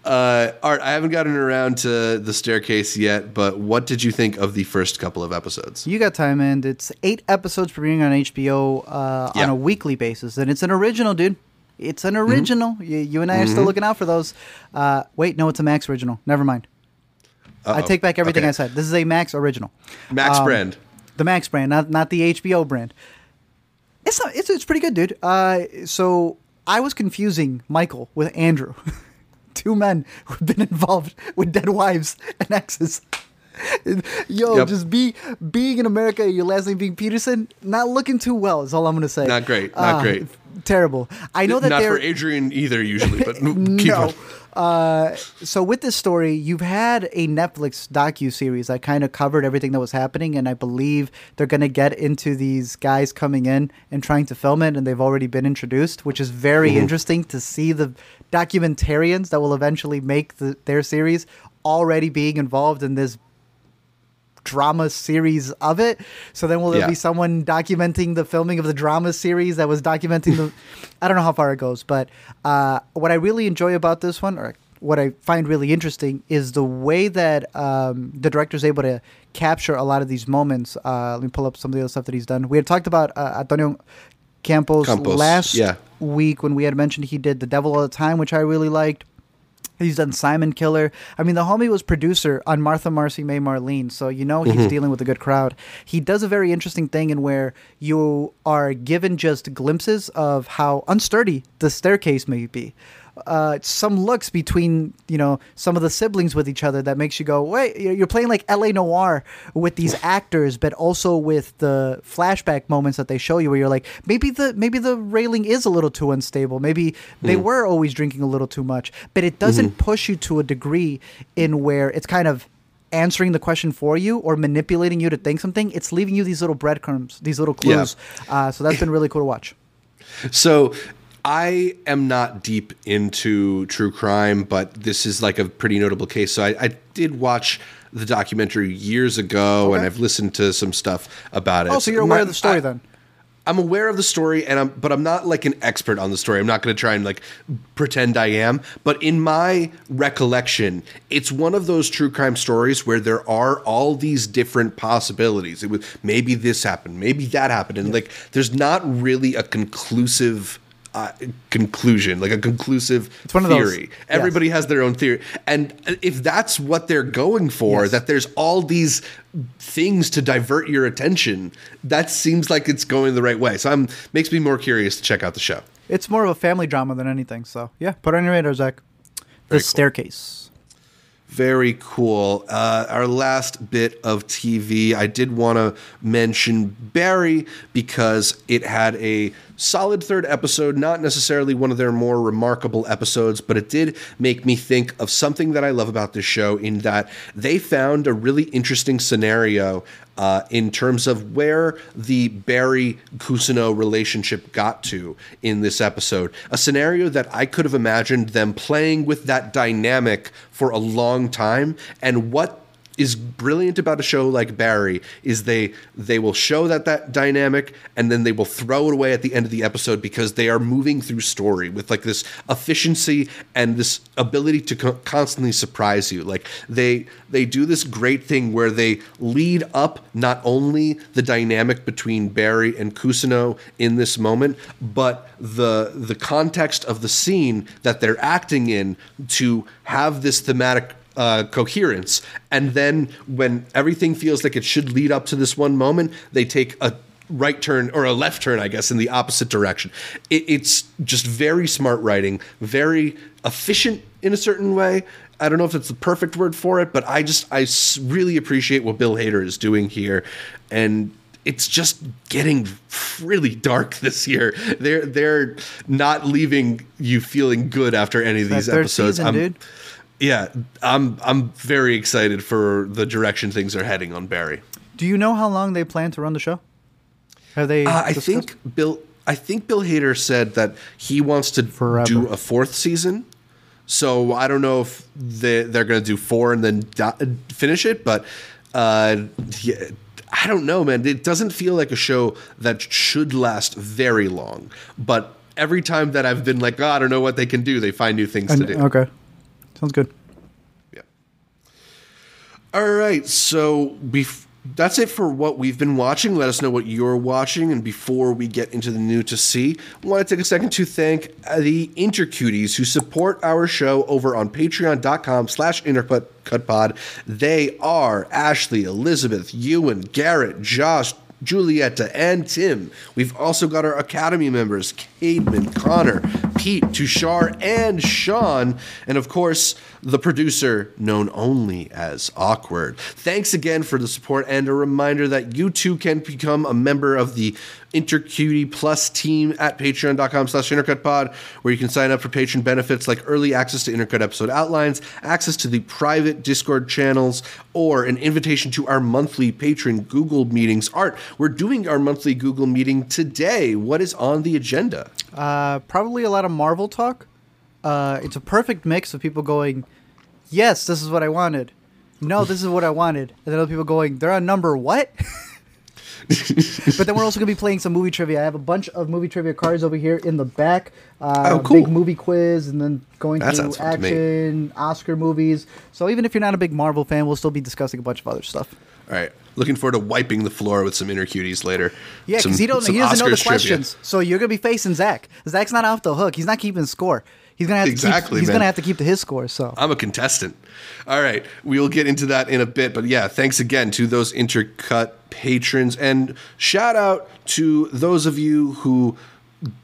Uh, Art, I haven't gotten around to the staircase yet, but what did you think of the first couple of episodes? You got time, and it's eight episodes premiering on HBO uh, yeah. on a weekly basis, and it's an original, dude. It's an mm-hmm. original. Mm-hmm. You, you, and I are mm-hmm. still looking out for those. Uh, wait, no, it's a Max original. Never mind. Uh-oh. I take back everything okay. I said. This is a Max original. Max um, brand. The Max brand, not not the HBO brand. It's not, it's it's pretty good, dude. Uh, so I was confusing Michael with Andrew, two men who've been involved with dead wives and exes. Yo, Yep. just be being in America, your last name being Peterson, not looking too well. Is all I'm gonna say. Not great, not Ah, great. Terrible. I know that Not for Adrian either, usually, but keep no. Uh, so with this story, you've had a Netflix docu series that kind of covered everything that was happening, and I believe they're going to get into these guys coming in and trying to film it, and they've already been introduced, which is very interesting to see the documentarians that will eventually make the, their series already being involved in this drama series of it. So then will there Yeah. be someone documenting the filming of the drama series that was documenting the I don't know how far it goes, but uh, what I really enjoy about this one or what I find really interesting is the way that um, the is able to capture a lot of these moments. Uh, let me pull up some of the other stuff that he's done. We had talked about uh, Antonio Campos, Campos, last yeah. week when we had mentioned he did The Devil All the Time, which I really liked. He's done Simon Killer. I mean, the homie was producer on Martha, Marcy, May, Marlene, so you know he's mm-hmm. dealing with a good crowd. He does a very interesting thing in where you are given just glimpses of how unsturdy the staircase may be. Uh, some looks between you know some of the siblings with each other that makes you go wait you're playing like L.A. Noire with these actors but also with the flashback moments that they show you where you're like maybe the maybe the railing is a little too unstable. Maybe they were always drinking a little too much. But it doesn't push you to a degree in where it's kind of answering the question for you or manipulating you to think something. It's leaving you these little breadcrumbs these little Yeah. clues. Uh, so that's been really cool to watch. So I am not deep into true crime, but this is like a pretty notable case. So I, I did watch the documentary years ago, and I've listened to some stuff about it. oh so you're aware My- of the story I- then I'm aware of the story, and I'm, but I'm not like an expert on the story. I'm not going to try and like pretend I am. But in my recollection, it's one of those true crime stories where there are all these different possibilities. It was maybe this happened, maybe that happened, and like there's not really a conclusive. Uh, conclusion, like a conclusive It's one of those- theory. yes. Everybody has their own theory, and if that's what they're going for, Yes. that there's all these things to divert your attention, that seems like it's going the right way. So I'm makes me more curious to check out the show. It's more of a family drama than anything. So yeah, put it on your radar, Zach. The Very cool. staircase. Very cool. Uh, our last bit of TV, I did want to mention Barry because it had a solid third episode, not necessarily one of their more remarkable episodes, but it did make me think of something that I love about this show in that they found a really interesting scenario uh, in terms of where the Barry Cousineau relationship got to in this episode. A scenario that I could have imagined them playing with that dynamic for a long time. And what is brilliant about a show like Barry is they they will show that that dynamic and then they will throw it away at the end of the episode because they are moving through story with like this efficiency and this ability to co- constantly surprise you. Like they they do this great thing where they lead up not only the dynamic between Barry and Cousineau in this moment but the the context of the scene that they're acting in to have this thematic uh, coherence. And then when everything feels like it should lead up to this one moment, they take a right turn or a left turn, I guess, in the opposite direction. It, it's just very smart writing, very efficient in a certain way. I don't know if it's the perfect word for it, but I just I really appreciate what Bill Hader is doing here, and it's just getting really dark this year. They're they're not leaving you feeling good after any of these episodes. season. Yeah, I'm I'm very excited for the direction things are heading on Barry. Do you know how long they plan to run the show? Have they? Uh, I think Bill I think Bill Hader said that he wants to Forever. do a fourth season. So I don't know if they they're going to do four and then do- finish it, but uh, yeah, I don't know, man. It doesn't feel like a show that should last very long. But every time that I've been like, oh, I don't know what they can do, they find new things to do. okay, sounds good. Yeah. All right. So bef- that's it for what we've been watching. Let us know what you're watching. And before we get into the new to see, I want to take a second to thank uh, the Intercuties who support our show over on patreon.com slash intercutpod. They are Ashley, Elizabeth, Ewan, Garrett, Josh, Julietta, and Tim. We've also got our Academy members, Aidman, Connor, Pete, Tushar, and Sean. And of course, the producer known only as Awkward. Thanks again for the support and a reminder that you too can become a member of the Intercutie Plus team at patreon.com slash intercutpod, where you can sign up for patron benefits like early access to Intercut episode outlines, access to the private Discord channels, or an invitation to our monthly patron Google meetings. Art, we're doing our monthly Google meeting today. What is on the agenda? Uh, probably a lot of Marvel talk. Uh, it's a perfect mix of people going, "Yes, this is what I wanted." No, this is what I wanted, and then other people going, "They're on number what?" but then we're also gonna be playing some movie trivia. I have a bunch of movie trivia cards over here in the back. Uh, Oh, cool. Big movie quiz, and then going That through action, Oscar movies. So even if you're not a big Marvel fan, we'll still be discussing a bunch of other stuff. All right. Looking forward to wiping the floor with some Intercuties later. Yeah, because he don't he doesn't know the Oscars trivia. questions. So you're gonna be facing Zach. Zach's not off the hook. He's not keeping score. He's gonna have to Exactly, keep, he's man. gonna have to keep to his score. So I'm a contestant. All right, we will get into that in a bit, but yeah, thanks again to those intercut patrons, and shout out to those of you who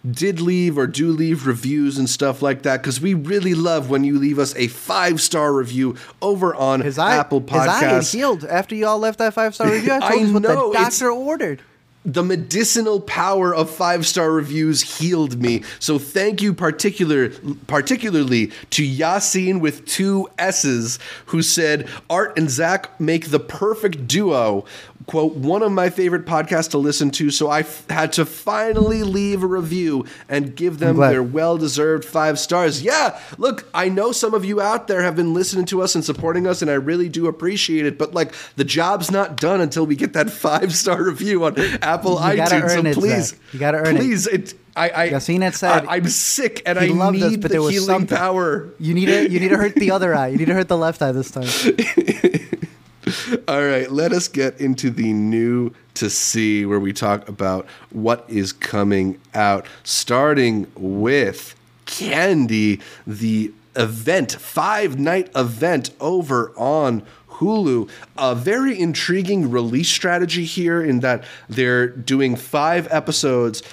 did leave or do leave reviews and stuff like that because we really love when you leave us a five star review over on his eye, Apple his eye healed after you all left that five star review. I told I you what know, the it's- doctor ordered. The medicinal power of five star reviews healed me. So thank you particular particularly to Yasin with two S's who said Art and Zach make the perfect duo. Quote, one of my favorite podcasts to listen to, so I f- had to finally leave a review and give them their well deserved five stars. Yeah, look, I know some of you out there have been listening to us and supporting us, and I really do appreciate it. But like, the job's not done until we get that five star review on Apple You gotta iTunes. earn so it, please, Zach. You gotta earn it. please, it. I, I, said I, am sick and I need us, but the there was healing something. power. You need to you need to hurt the other eye. You need to hurt the left eye this time. All right, let us get into the new to see where we talk about what is coming out, starting with Candy, the event, five night event over on Hulu. A very intriguing release strategy here in that they're doing five episodes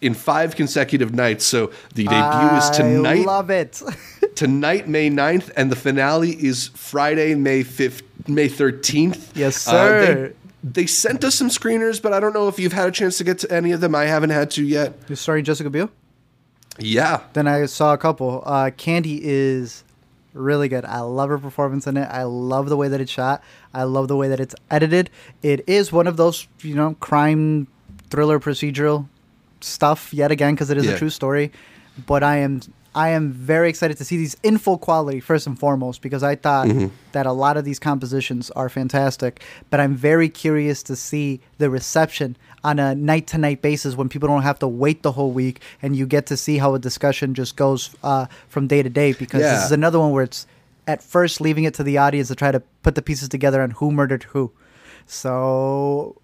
in five consecutive nights. So the debut is tonight I love it. tonight May 9th and the finale is Friday May 5th May 13th. Yes, Uh, sir. they, they sent us some screeners, but I don't know if you've had a chance to get to any of them. I haven't had to yet. You're starring Jessica Biel. Yeah. Then I saw a couple. Uh, Candy is really good. I love her performance in it. I love the way that it's shot. I love the way that it's edited. It is one of those, you know, crime thriller procedural stuff yet again because it is Yeah. a true story. But I am I am very excited to see these in full quality first and foremost because I thought mm-hmm. that a lot of these compositions are fantastic. But I'm very curious to see the reception on a night to night basis when people don't have to wait the whole week and you get to see how a discussion just goes uh, from day to day because Yeah. this is another one where it's at first leaving it to the audience to try to put the pieces together on who murdered who. So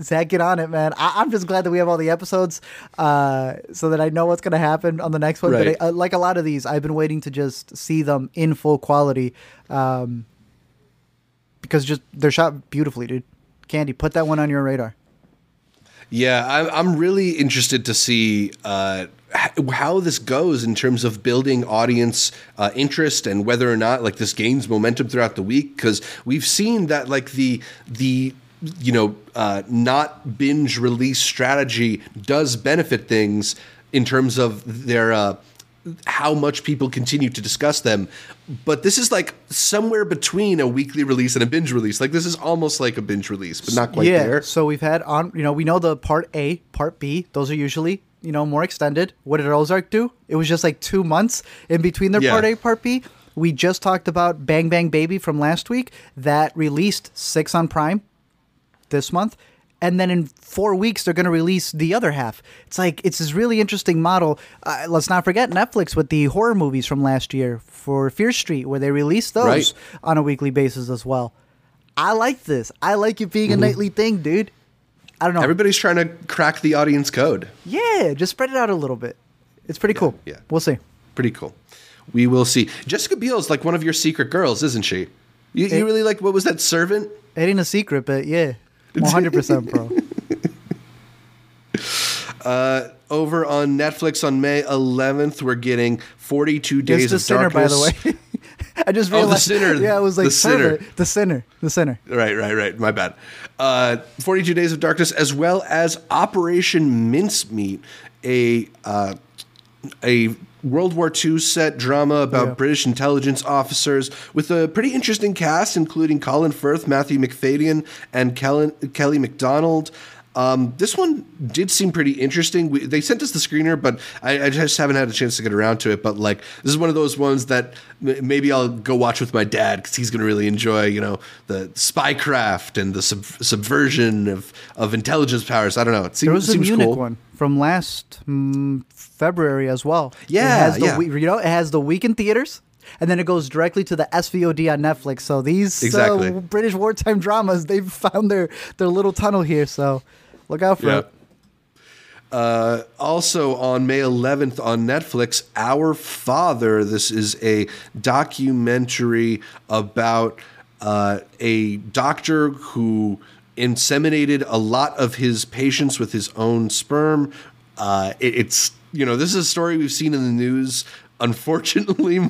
Zach, get on it, man. I- I'm just glad that we have all the episodes, uh, so that I know what's gonna happen on the next one. Right. But I, uh, like a lot of these, I've been waiting to just see them in full quality, um, because just they're shot beautifully, dude. Candy, put that one on your radar. Yeah, I'm, I'm really interested to see uh, how this goes in terms of building audience uh, interest and whether or not like this gains momentum throughout the week. Because we've seen that like the the you know uh, not binge release strategy does benefit things in terms of their uh, how much people continue to discuss them. But this is like somewhere between a weekly release and a binge release. Like this is almost like a binge release, but not quite yeah. there. So we've had on, you know, we know the part A, part B. Those are usually, you know, more extended. What did Ozark do? It was just like two months in between their Yeah. part A, part B. We just talked about Bang Bang Baby from last week that released six on Prime this month. And then in four weeks, they're going to release the other half. It's like, it's this really interesting model. Uh, let's not forget Netflix with the horror movies from last year for Fear Street, where they released those Right. on a weekly basis as well. I like this. I like it being a nightly thing, dude. I don't know. Everybody's trying to crack the audience code. yeah, just spread it out a little bit. It's pretty cool. yeah. We'll see. Pretty cool. We will see. Jessica Biel is like one of your secret girls, isn't she? You, you really like what was that servant? It ain't a secret, but yeah, one hundred percent, bro. over on Netflix on May 11th, we're getting 42 Days It's the of sinner, by Darkness. the way. I just Oh, the realized. sinner, Yeah, I was like the sinner. The sinner. The sinner. Right, right, right. My bad. Uh, 42 Days of Darkness, as well as Operation Mincemeat, a uh, a World War II set drama about Yeah. British intelligence officers with a pretty interesting cast, including Colin Firth, Matthew Macfadyen, and Kellen, Kelly Macdonald. Um, this one did seem pretty interesting. We, they sent us the screener, but I, I just haven't had a chance to get around to it. But like, this is one of those ones that m- maybe I'll go watch with my dad because he's going to really enjoy. You know, the spycraft and the sub- subversion of, of intelligence powers. I don't know. It seems, There was a seems Munich cool. one from last mm, February as well. Yeah, it has the yeah. we- you know it has the week in theaters, and then it goes directly to the SVOD on Netflix. So these Exactly. uh, British wartime dramas, they've found their their little tunnel here. So look out for it. Uh, also on May 11th on Netflix, Our Father. This is a documentary about uh, a doctor who inseminated a lot of his patients with his own sperm. Uh, it- it's you know this is a story we've seen in the news, unfortunately.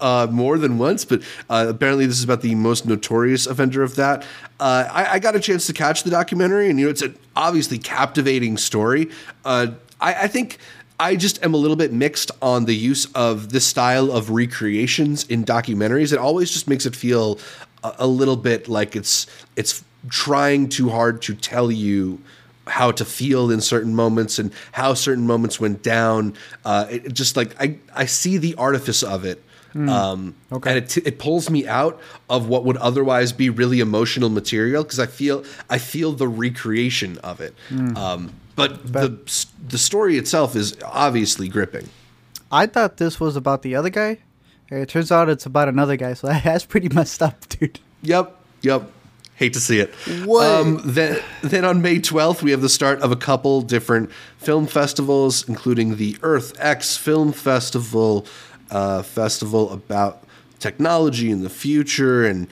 Uh, more than once, but uh, apparently this is about the most notorious offender of that. Uh, I, I got a chance to catch the documentary, and you know it's an obviously captivating story. Uh, I, I think I just am a little bit mixed on the use of this style of recreations in documentaries. It always just makes it feel a, a little bit like it's it's trying too hard to tell you how to feel in certain moments and how certain moments went down. Uh, it, it just like I I see the artifice of it. Um, Okay. And it, t- it pulls me out of what would otherwise be really emotional material because I feel I feel the recreation of it. Um, but the the story itself is obviously gripping. I thought this was about the other guy. It turns out it's about another guy. So that's pretty messed up, dude. Yep, yep. Hate to see it. What? Um, then, then on May 12th, we have the start of a couple different film festivals, including the EarthX Film Festival, uh, festival about technology and the future and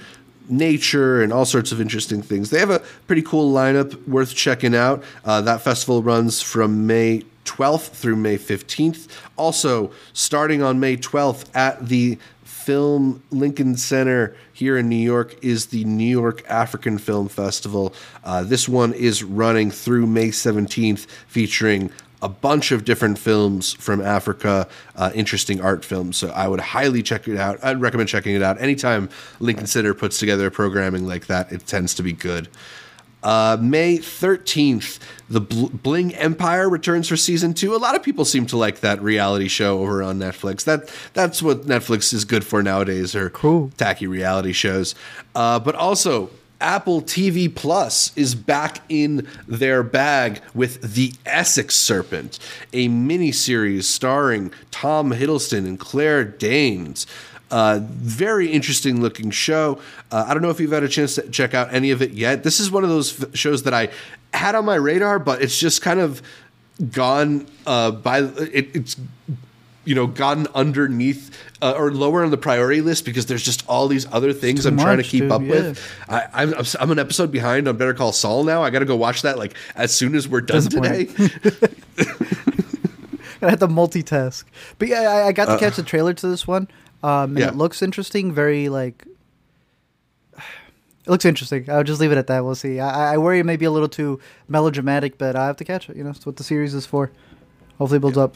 nature and all sorts of interesting things. They have a pretty cool lineup worth checking out. Uh, that festival runs from May 12th through May 15th. Also, starting on May 12th at the Film Lincoln Center here in New York is the New York African Film Festival. Uh, this one is running through May 17th, featuring a bunch of different films from Africa, uh, interesting art films. So I would highly check it out. I'd recommend checking it out. Anytime Lincoln Center puts together programming like that, it tends to be good. Uh, May 13th, the Bl- Bling Empire returns for season two. A lot of people seem to like that reality show over on Netflix. That That's what Netflix is good for nowadays, or Cool. tacky reality shows. Uh, but also, Apple TV Plus is back in their bag with The Essex Serpent, a miniseries starring Tom Hiddleston and Claire Danes. Uh, very interesting looking show. Uh, I don't know if you've had a chance to check out any of it yet. This is one of those f- shows that I had on my radar, but it's just kind of gone uh, by. It, it's you know gotten underneath uh, or lower on the priority list because there's just all these other things I'm trying to keep dude, up yeah. with. I, I'm, I'm an episode behind on Better Call Saul now. I got to go watch that like as soon as we're done today. I had to multitask. But yeah, I, I got to catch the trailer to this one. Um, and Uh, Yeah. it looks interesting. Very like. It looks interesting. I'll just leave it at that. We'll see. I, I worry it may be a little too melodramatic, but I have to catch it. You know, that's what the series is for. Hopefully, it builds up.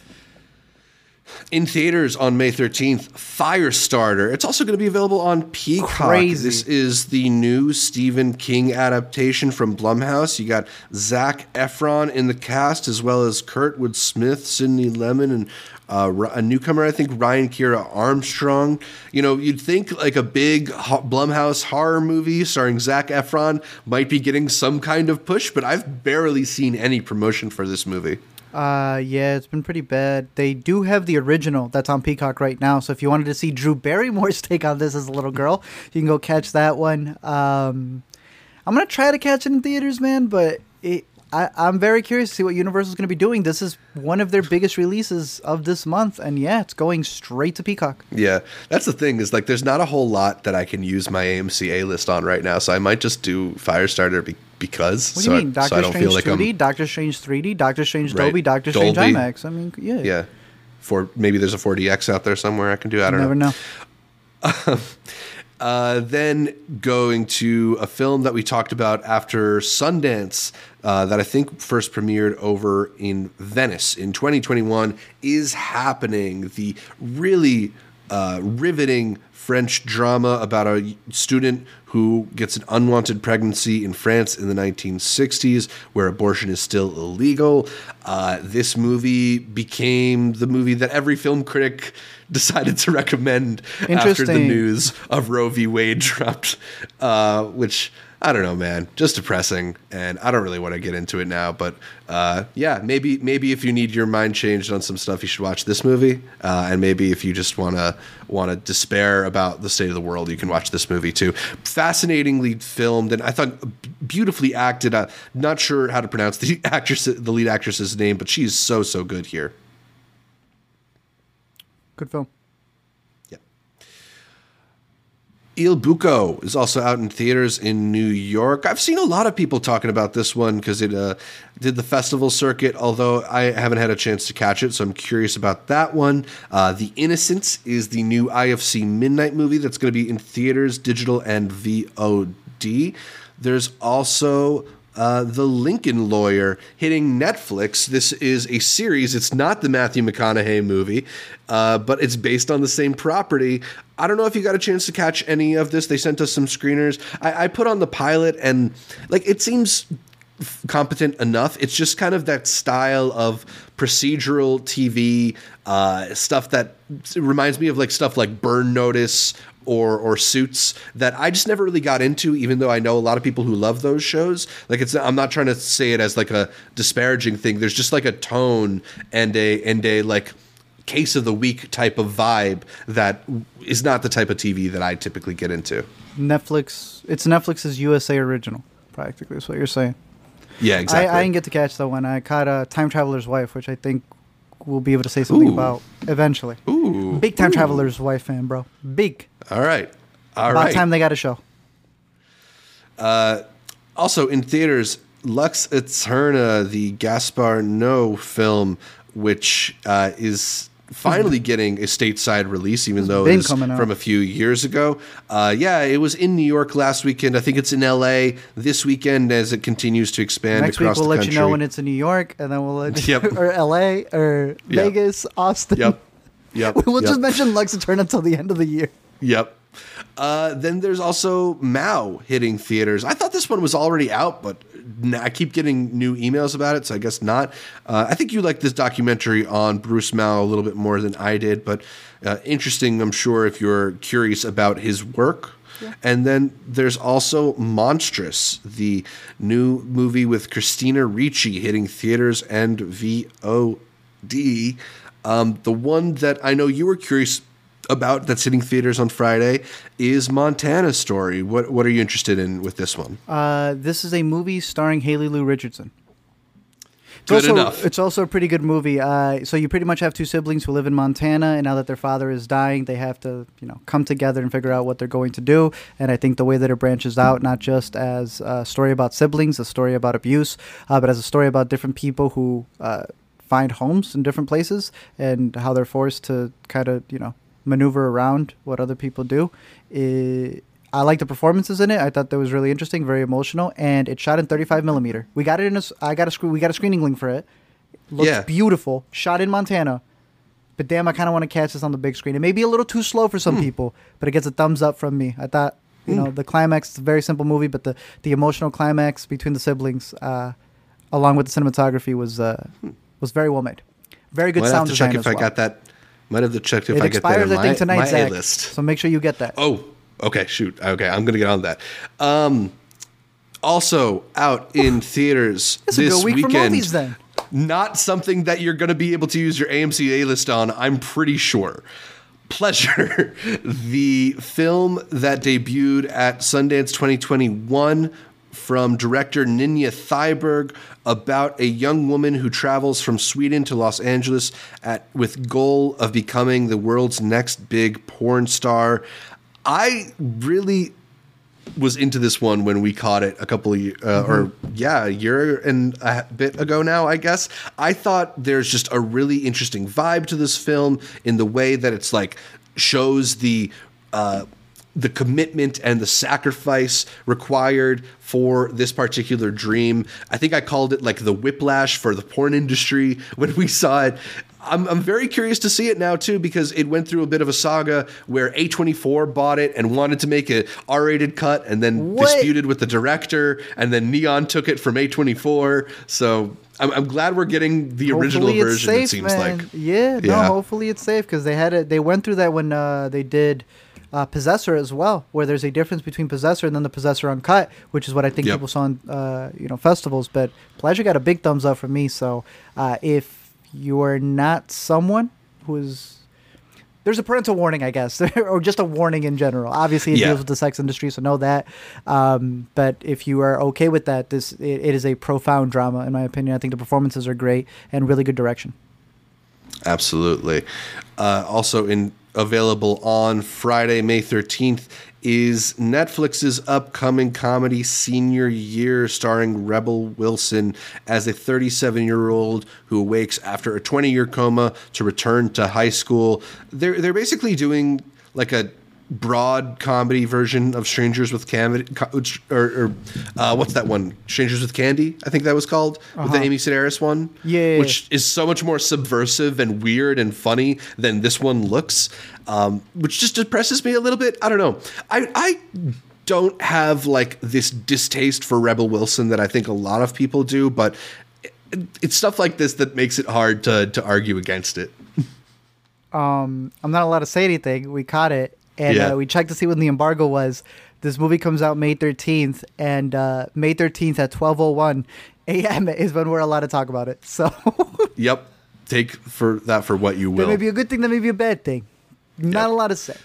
In theaters on May 13th, Firestarter. It's also going to be available on Peacock. Crazy. This is the new Stephen King adaptation from Blumhouse. You got Zac Efron in the cast, as well as Kurtwood Smith, Sydney Lemmon, and uh, a newcomer, I think, Ryan Kira Armstrong. You know, you'd think like a big ho- Blumhouse horror movie starring Zac Efron might be getting some kind of push, but I've barely seen any promotion for this movie. Uh, yeah, it's been pretty bad. They do have the original that's on Peacock right now. So if you wanted to see Drew Barrymore's take on this as a little girl, you can go catch that one. Um, I'm gonna try to catch it in theaters, man, but it I, I'm very curious to see what Universal's to be doing. This is one of their biggest releases of this month, and yeah, it's going straight to Peacock. Yeah, that's the thing is like there's not a whole lot that I can use my AMC A list on right now, so I might just do Firestarter be- because. What do you mean? I, Doctor so I don't Strange feel like 2D, I'm Doctor Strange 3D, Doctor Strange Right. Dolby, Doctor Strange Dolby. IMAX. I mean, yeah. yeah. For maybe there's a 4DX out there somewhere I can do. I don't never know. know. Uh, then going to a film that we talked about after Sundance uh, that I think first premiered over in Venice in 2021 is happening. The really uh, riveting French drama about a student who gets an unwanted pregnancy in France in the 1960s, where abortion is still illegal. Uh, this movie became the movie that every film critic decided to recommend after the news of Roe v. Wade dropped, uh, which I don't know, man, just depressing, and I don't really want to get into it now. But uh, yeah, maybe maybe if you need your mind changed on some stuff, you should watch this movie, uh, and maybe if you just want to want to despair about the state of the world, you can watch this movie too. Fascinatingly filmed, and I thought beautifully acted. Uh, not sure how to pronounce the actress, the lead actress's name, but she's so so good here. Good film. Yeah. Il Buco is also out in theaters in New York. I've seen a lot of people talking about this one because it uh, did the festival circuit, although I haven't had a chance to catch it, so I'm curious about that one. Uh, the Innocents is the new IFC Midnight movie that's going to be in theaters, digital, and VOD. There's also uh, The Lincoln Lawyer hitting Netflix. This is a series. It's not the Matthew McConaughey movie, uh, but it's based on the same property. I don't know if you got a chance to catch any of this. They sent us some screeners. I, I put on the pilot, and like it seems competent enough. It's just kind of that style of procedural TV uh, stuff that reminds me of like stuff like Burn Notice or or Suits that I just never really got into. Even though I know a lot of people who love those shows. Like it's I'm not trying to say it as like a disparaging thing. There's just like a tone and a and a like case of the week type of vibe that is not the type of TV that I typically get into. Netflix. It's Netflix's USA original, practically. Is what you're saying. Yeah, exactly. I, I didn't get to catch that one. I caught uh, Time Traveler's Wife, which I think we'll be able to say something Ooh. about eventually. Ooh, Big Time ooh. Traveler's Wife fan, bro. Big. All right. All About right. time they got a show. Also in theaters, Lux Aeterna, the Gaspar Noé film, which uh, is finally getting a stateside release, even though been it's from a few years ago. Uh, yeah, it was in New York last weekend. I think it's in LA this weekend as it continues to expand Next week we'll the let you know when it's in New York, and then we'll let you, Yep. or L.A. or Yep. Vegas, Austin. Yep. Yep. we'll yep. just mention Lux Aeterna until the end of the year. Yep. Uh, then there's also Mau hitting theaters. I thought this one was already out, but I keep getting new emails about it, so I guess not. Uh, I think you liked this documentary on Bruce Mau a little bit more than I did, but uh, interesting, I'm sure, if you're curious about his work. And then there's also Monstrous, the new movie with Christina Ricci hitting theaters and VOD. Um, the one that I know you were curious about that's hitting theaters on Friday is Montana Story. What what are you interested in with this one? Uh, this is a movie starring Haley Lu Richardson. It's Good also, enough. It's also a pretty good movie. Uh, so you pretty much have two siblings who live in Montana, and now that their father is dying, they have to, you know, come together and figure out what they're going to do. And I think the way that it branches out, not just as a story about siblings, a story about abuse, uh, but as a story about different people who uh, find homes in different places and how they're forced to kind of, you know, maneuver around what other people do. It, I like the performances in it. I thought that was really interesting, very emotional, and it shot in 35 millimeter. We got it in a. I got a screen. We got a screening link for it. Looks Yeah. beautiful. Shot in Montana, but damn, I kind of want to catch this on the big screen. It may be a little too slow for some people, but it gets a thumbs up from me. I thought, you know, the climax. It's a very simple movie, but the the emotional climax between the siblings, uh, along with the cinematography, was uh, was very well made. Very good have sound to design check as if I well. got that. Might have to check if It I get that expires, in I think, my, tonight, Zach. A-list. So make sure you get that. Oh, okay. Shoot. Okay, I'm gonna get on that. Um, also out in theaters this week for weekend. movies, then. Not something that you're gonna be able to use your AMC A list on. I'm pretty sure. Pleasure, the film that debuted at Sundance 2021 from director Ninja Thyberg about a young woman who travels from Sweden to Los Angeles at with goal of becoming the world's next big porn star. I really was into this one when we caught it a couple of uh, or yeah a year and a bit ago now i guess i thought there's just a really interesting vibe to this film in the way that it's like shows the uh, the commitment and the sacrifice required for this particular dream. I think I called it like the whiplash for the porn industry when we saw it. I'm, I'm very curious to see it now too because it went through a bit of a saga where A24 bought it and wanted to make a R-rated cut and then What? disputed with the director and then Neon took it from A24. So I'm, I'm glad we're getting the original Hopefully it's version. safe, it seems man. like. Yeah, no, hopefully it's safe because they had it. They went through that when uh, they did uh, Possessor as well, where there's a difference between Possessor and then the Possessor Uncut, which is what I think Yep. people saw in uh, you know festivals. But Pleasure got a big thumbs up from me. So uh, if you are not someone who is there's a parental warning, I guess, or just a warning in general. Obviously, it Yeah. deals with the sex industry, so know that. Um, but if you are okay with that, this it, it is a profound drama, in my opinion. I think the performances are great and really good direction. Absolutely. Uh, also in available on Friday, May 13th is Netflix's upcoming comedy Senior Year starring Rebel Wilson as a 37-year-old who awakes after a 20-year coma to return to high school. They're they're basically doing like a broad comedy version of Strangers with Candy, or, or uh, what's that one? Strangers with Candy, I think that was called, with the Amy Sedaris one. Uh-huh. Yeah, which is so much more subversive and weird and funny than this one looks, um, which just depresses me a little bit. I don't know. I I don't have like this distaste for Rebel Wilson that I think a lot of people do, but it, it's stuff like this that makes it hard to to argue against it. um, I'm not allowed to say anything. We caught it, and Yeah. uh, we checked to see when the embargo was. This movie comes out May 13th, and uh, May 13th at 12:01 a.m. is when we're allowed to talk about it. So Yep. Take for that for what you will. that may be a good thing, that may be a bad thing. Not a lot to say.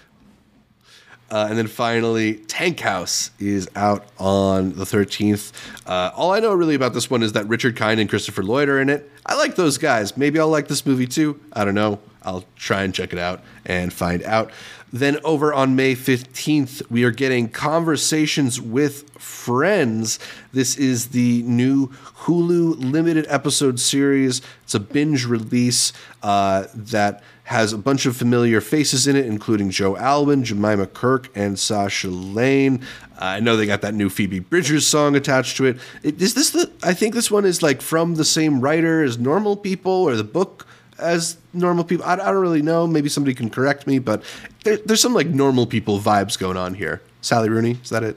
Uh, and then finally, Tankhouse is out on the 13th. Uh, all I know really about this one is that Richard Kind and Christopher Lloyd are in it. I like those guys. Maybe I'll like this movie too. I don't know. I'll try and check it out and find out. Then over on May 15th, we are getting Conversations with Friends. This is the new Hulu limited episode series. It's a binge release uh, that has a bunch of familiar faces in it, including Joe Alwyn, Jemima Kirk, and Sasha Lane. I know they got that new Phoebe Bridgers song attached to it. it. Is this the? I think this one is like from the same writer as Normal People, or the book as Normal People. I, I don't really know. Maybe somebody can correct me, but there, there's some like Normal People vibes going on here. Sally Rooney, is that it?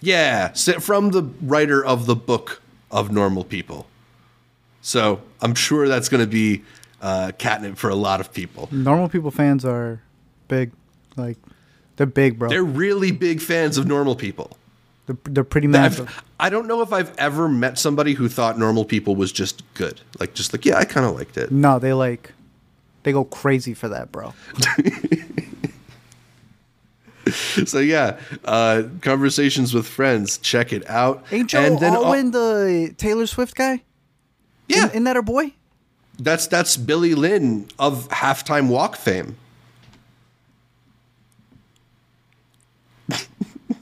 Yeah, from the writer of the book of Normal People. So I'm sure that's going to be uh, catnip for a lot of people. Normal people fans are big, like they're big, bro. They're They're really big fans of Normal People. They're, they're pretty massive. I've, I don't know if I've ever met somebody who thought Normal People was just good. Like, just like, yeah, I kind of liked it. No, they like they go crazy for that, bro. So yeah, uh, conversations with friends, check it out. Ain't Joe And then, Alwyn the Taylor Swift guy? yeah, Isn't that her boy? that's that's Billy Lynn of halftime walk fame.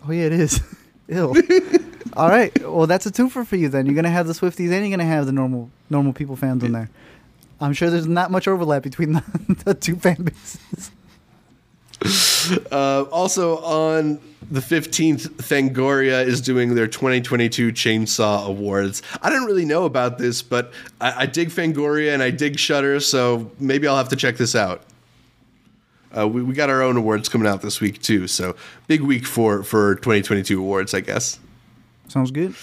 Oh yeah, it is. Ew. All right. Well, that's a twofer for you then. You're gonna have the Swifties and you're gonna have the normal normal people fans in there. I'm sure there's not much overlap between the, the two fan bases. Uh, also on the 15th, Fangoria is doing their 2022 Chainsaw Awards. I didn't really know about this, but I, I dig Fangoria and I dig Shudder, so maybe I'll have to check this out. Uh, we, we got our own awards coming out this week too, so big week for for 2022 awards, I guess. Sounds good.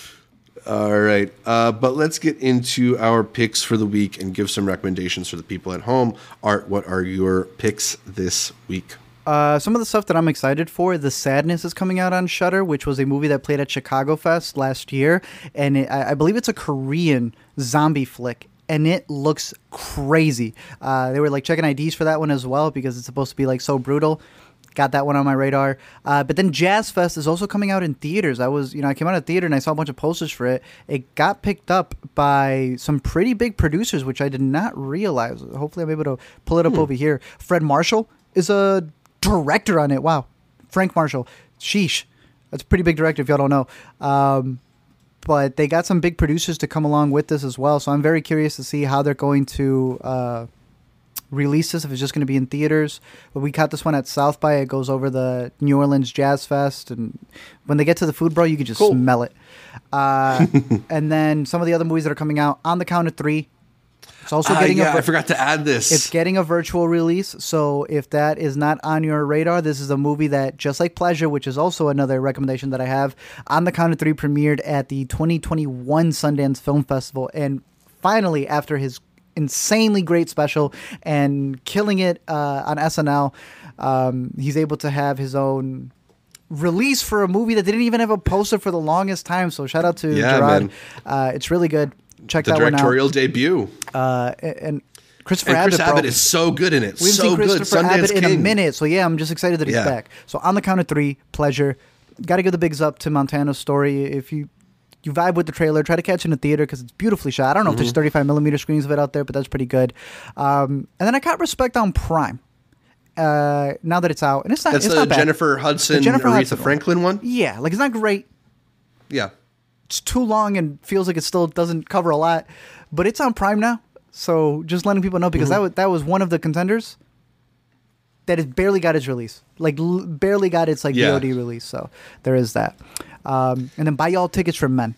All right, uh, but let's get into our picks for the week and give some recommendations for the people at home. Art, what are your picks this week? Uh, some of the stuff that I'm excited for, The Sadness is coming out on Shudder, which was a movie that played at Chicago Fest last year, and it, I, I believe it's a Korean zombie flick, and it looks crazy. Uh, they were like checking IDs for that one as well because it's supposed to be like so brutal. got that one on my radar. Uh, but then Jazz Fest is also coming out in theaters. I was, you know, I came out of theater and I saw a bunch of posters for it. It got picked up by some pretty big producers, which I did not realize. Hopefully, I'm able to pull it up over here. Fred Marshall is a director on it. Wow, Frank Marshall. Sheesh, that's a pretty big director. If y'all don't know. Um, but they got some big producers to come along with this as well. So I'm very curious to see how they're going to uh, release this. If it's just going to be in theaters, but we caught this one at South by. It goes over the New Orleans Jazz Fest, and when they get to the food, bro, you can just Cool. smell it. Uh, and then some of the other movies that are coming out on the count of three. It's also Ah, getting yeah, a vir- I forgot to add this. it's getting a virtual release, so if that is not on your radar, this is a movie that, just like Pleasure, which is also another recommendation that I have, on the count of three premiered at the 2021 Sundance Film Festival, and finally, after his insanely great special and killing it uh, on SNL, um, he's able to have his own release for a movie that didn't even have a poster for the longest time. So shout out to Yeah, Jerrod. man. Uh, it's really good. Check the that directorial debut. Uh, and Christopher And Chris Abbott, is so good in it. We haven't so seen good. Christopher Sundance Abbott in a minute, so yeah, I'm just excited that he's Yeah. back. So on the count of three, pleasure. Got to give the bigs up to Montana's story. If you you vibe with the trailer, try to catch it in the theater because it's beautifully shot. I don't know if there's Mm-hmm. 35 millimeter screens of it out there, but that's pretty good. Um, and then I got respect on Prime. Uh, now that it's out, and it's not. That's it's the not. Jennifer Hudson, The Jennifer Aretha Hudson one. Franklin one. Yeah, like it's not great. Yeah. It's too long and feels like it still doesn't cover a lot, but it's on Prime now. So just letting people know because that was that was one of the contenders that it barely got its release, like l- barely got its like Yeah. VOD release. So there is that. Um, and then buy y'all tickets for men.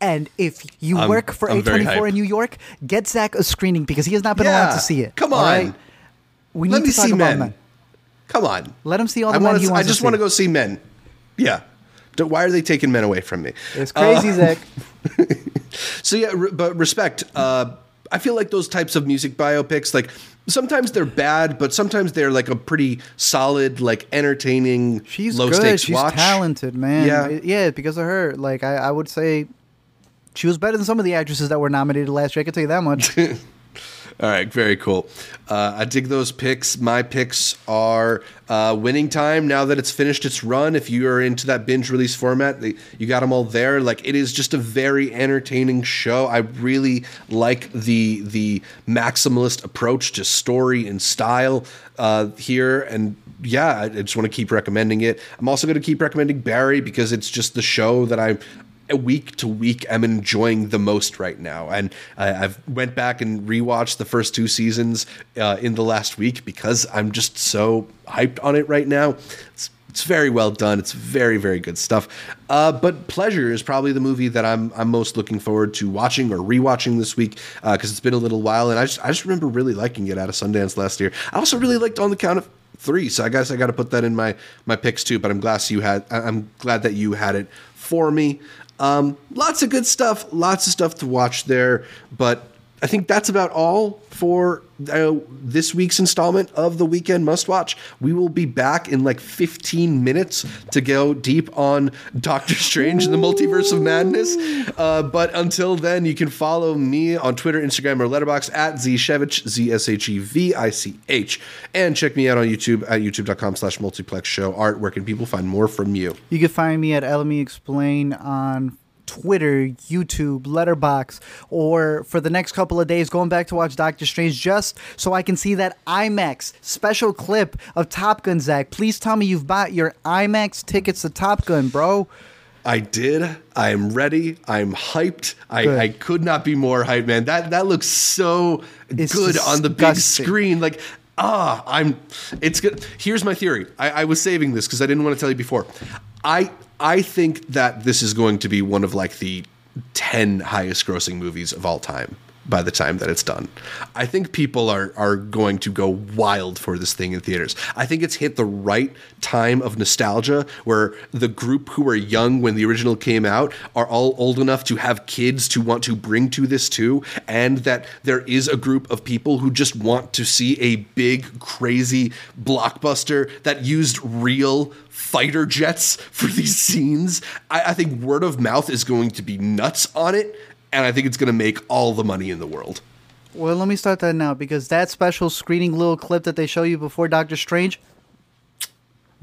And if you I'm- work for I'm A24 in New York, get Zach a screening because he has not been allowed to see it. Come on. right? We need Let to talk see about men. men. Come on. Let him see all the I men wanna he wants I just want to go see men. Yeah. Why are they taking men away from me? It's crazy, Uh, Zach. So yeah, re- but respect. Uh, I feel like those types of music biopics, like sometimes they're bad, but sometimes they're like a pretty solid, like entertaining, She's low good. stakes She's watch. talented, man. Yeah. Yeah, because of her. Like I, I would say, she was better than some of the actresses that were nominated last year. I can tell you that much. All right, very cool. Uh, I dig those picks. My picks are uh, Winning Time. Now that it's finished its run, if you are into that binge release format, you got them all there. Like it is just a very entertaining show. I really like the the maximalist approach to story and style uh, here, and yeah, I I just want to keep recommending it. I'm also going to keep recommending Barry because it's just the show that I week to week am enjoying the most right now. And I, i've went back and rewatched the first two seasons uh, in the last week because i'm just so hyped on it right now. It's, it's very well done. It's very very good stuff. Uh, but pleasure is probably the movie that i'm i'm most looking forward to watching or rewatching this week because it's been a little while and I just, I just remember really liking it out of sundance last year. I also really liked on the count of three so i guess i got to put that in my my picks too but i'm glad you had i'm glad that you had it for me um, lots of good stuff, lots of stuff to watch there. But I think that's about all for uh, this week's installment of the Weekend Must Watch. We will be back in like 15 minutes to go deep on Doctor Strange and the Multiverse of Madness. Uh, but until then, you can follow me on Twitter, Instagram, or Letterboxd at Zshevich, Z S H E V I C H. And check me out on YouTube at youtube.com slash multiplex show art. Where can people find more from you? you can find me at Elemy Explain on Twitter, YouTube, Letterboxd, or for the next couple of days, going back to watch Doctor Strange just so I can see that IMAX special clip of Top Gun. Zach, please tell me you've bought your IMAX tickets to Top Gun, bro. I did. I am ready. I'm hyped. I, I could not be more hyped, man. That that looks so It's good on the big screen. Like, ah, I'm. It's good. Here's my theory. I, I was saving this because I didn't want to tell you before. I I think that this is going to be one of like the ten highest grossing movies of all time by the time that it's done. I think people are are going to go wild for this thing in theaters. I think it's hit the right time of nostalgia where the group who were young when the original came out are all old enough to have kids to want to bring to this too and that there is a group of people who just want to see a big crazy blockbuster that used real fighter jets for these scenes. I, I think word of mouth is going to be nuts on it and I think it's going to make all the money in the world. Well, let me start that now because that special screening little clip that they show you before Doctor Strange,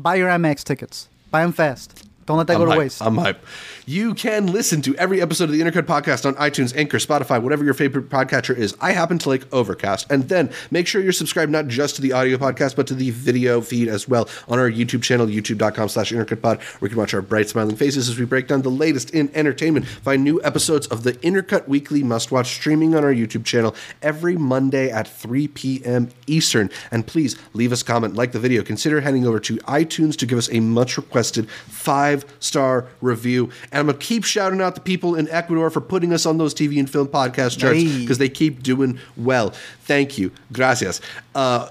Buy your IMAX tickets. Buy them fast. Don't let that I'm go to waste. I'm hype. You can listen to every episode of the Intercut podcast on iTunes, Anchor, Spotify, whatever your favorite podcatcher is. I happen to like Overcast. And then make sure you're subscribed not just to the audio podcast, but to the video feed as well on our YouTube channel, youtube.com slash intercutpod, where you can watch our bright smiling faces as we break down the latest in entertainment. Find new episodes of the Intercut Weekly Must Watch streaming on our YouTube channel every Monday at 3 p.m. Eastern. And please leave us a comment, like the video. Consider heading over to iTunes to give us a much requested five star review. And I'm going to keep shouting out the people in Ecuador for putting us on those TV and film podcast charts because they keep doing well. Thank you. Gracias. Uh,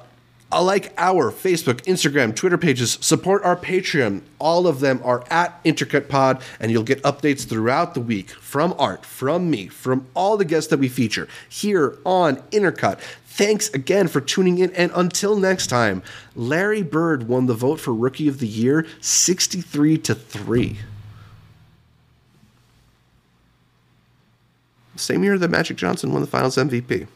I like our Facebook, Instagram, Twitter pages. Support our Patreon. All of them are at Intercut Pod, and you'll get updates throughout the week from Art, from me, from all the guests that we feature here on Intercut. Thanks again for tuning in, and until next time, Larry Bird won the vote for Rookie of the Year, sixty-three to three. Same year that Magic Johnson won the Finals MVP.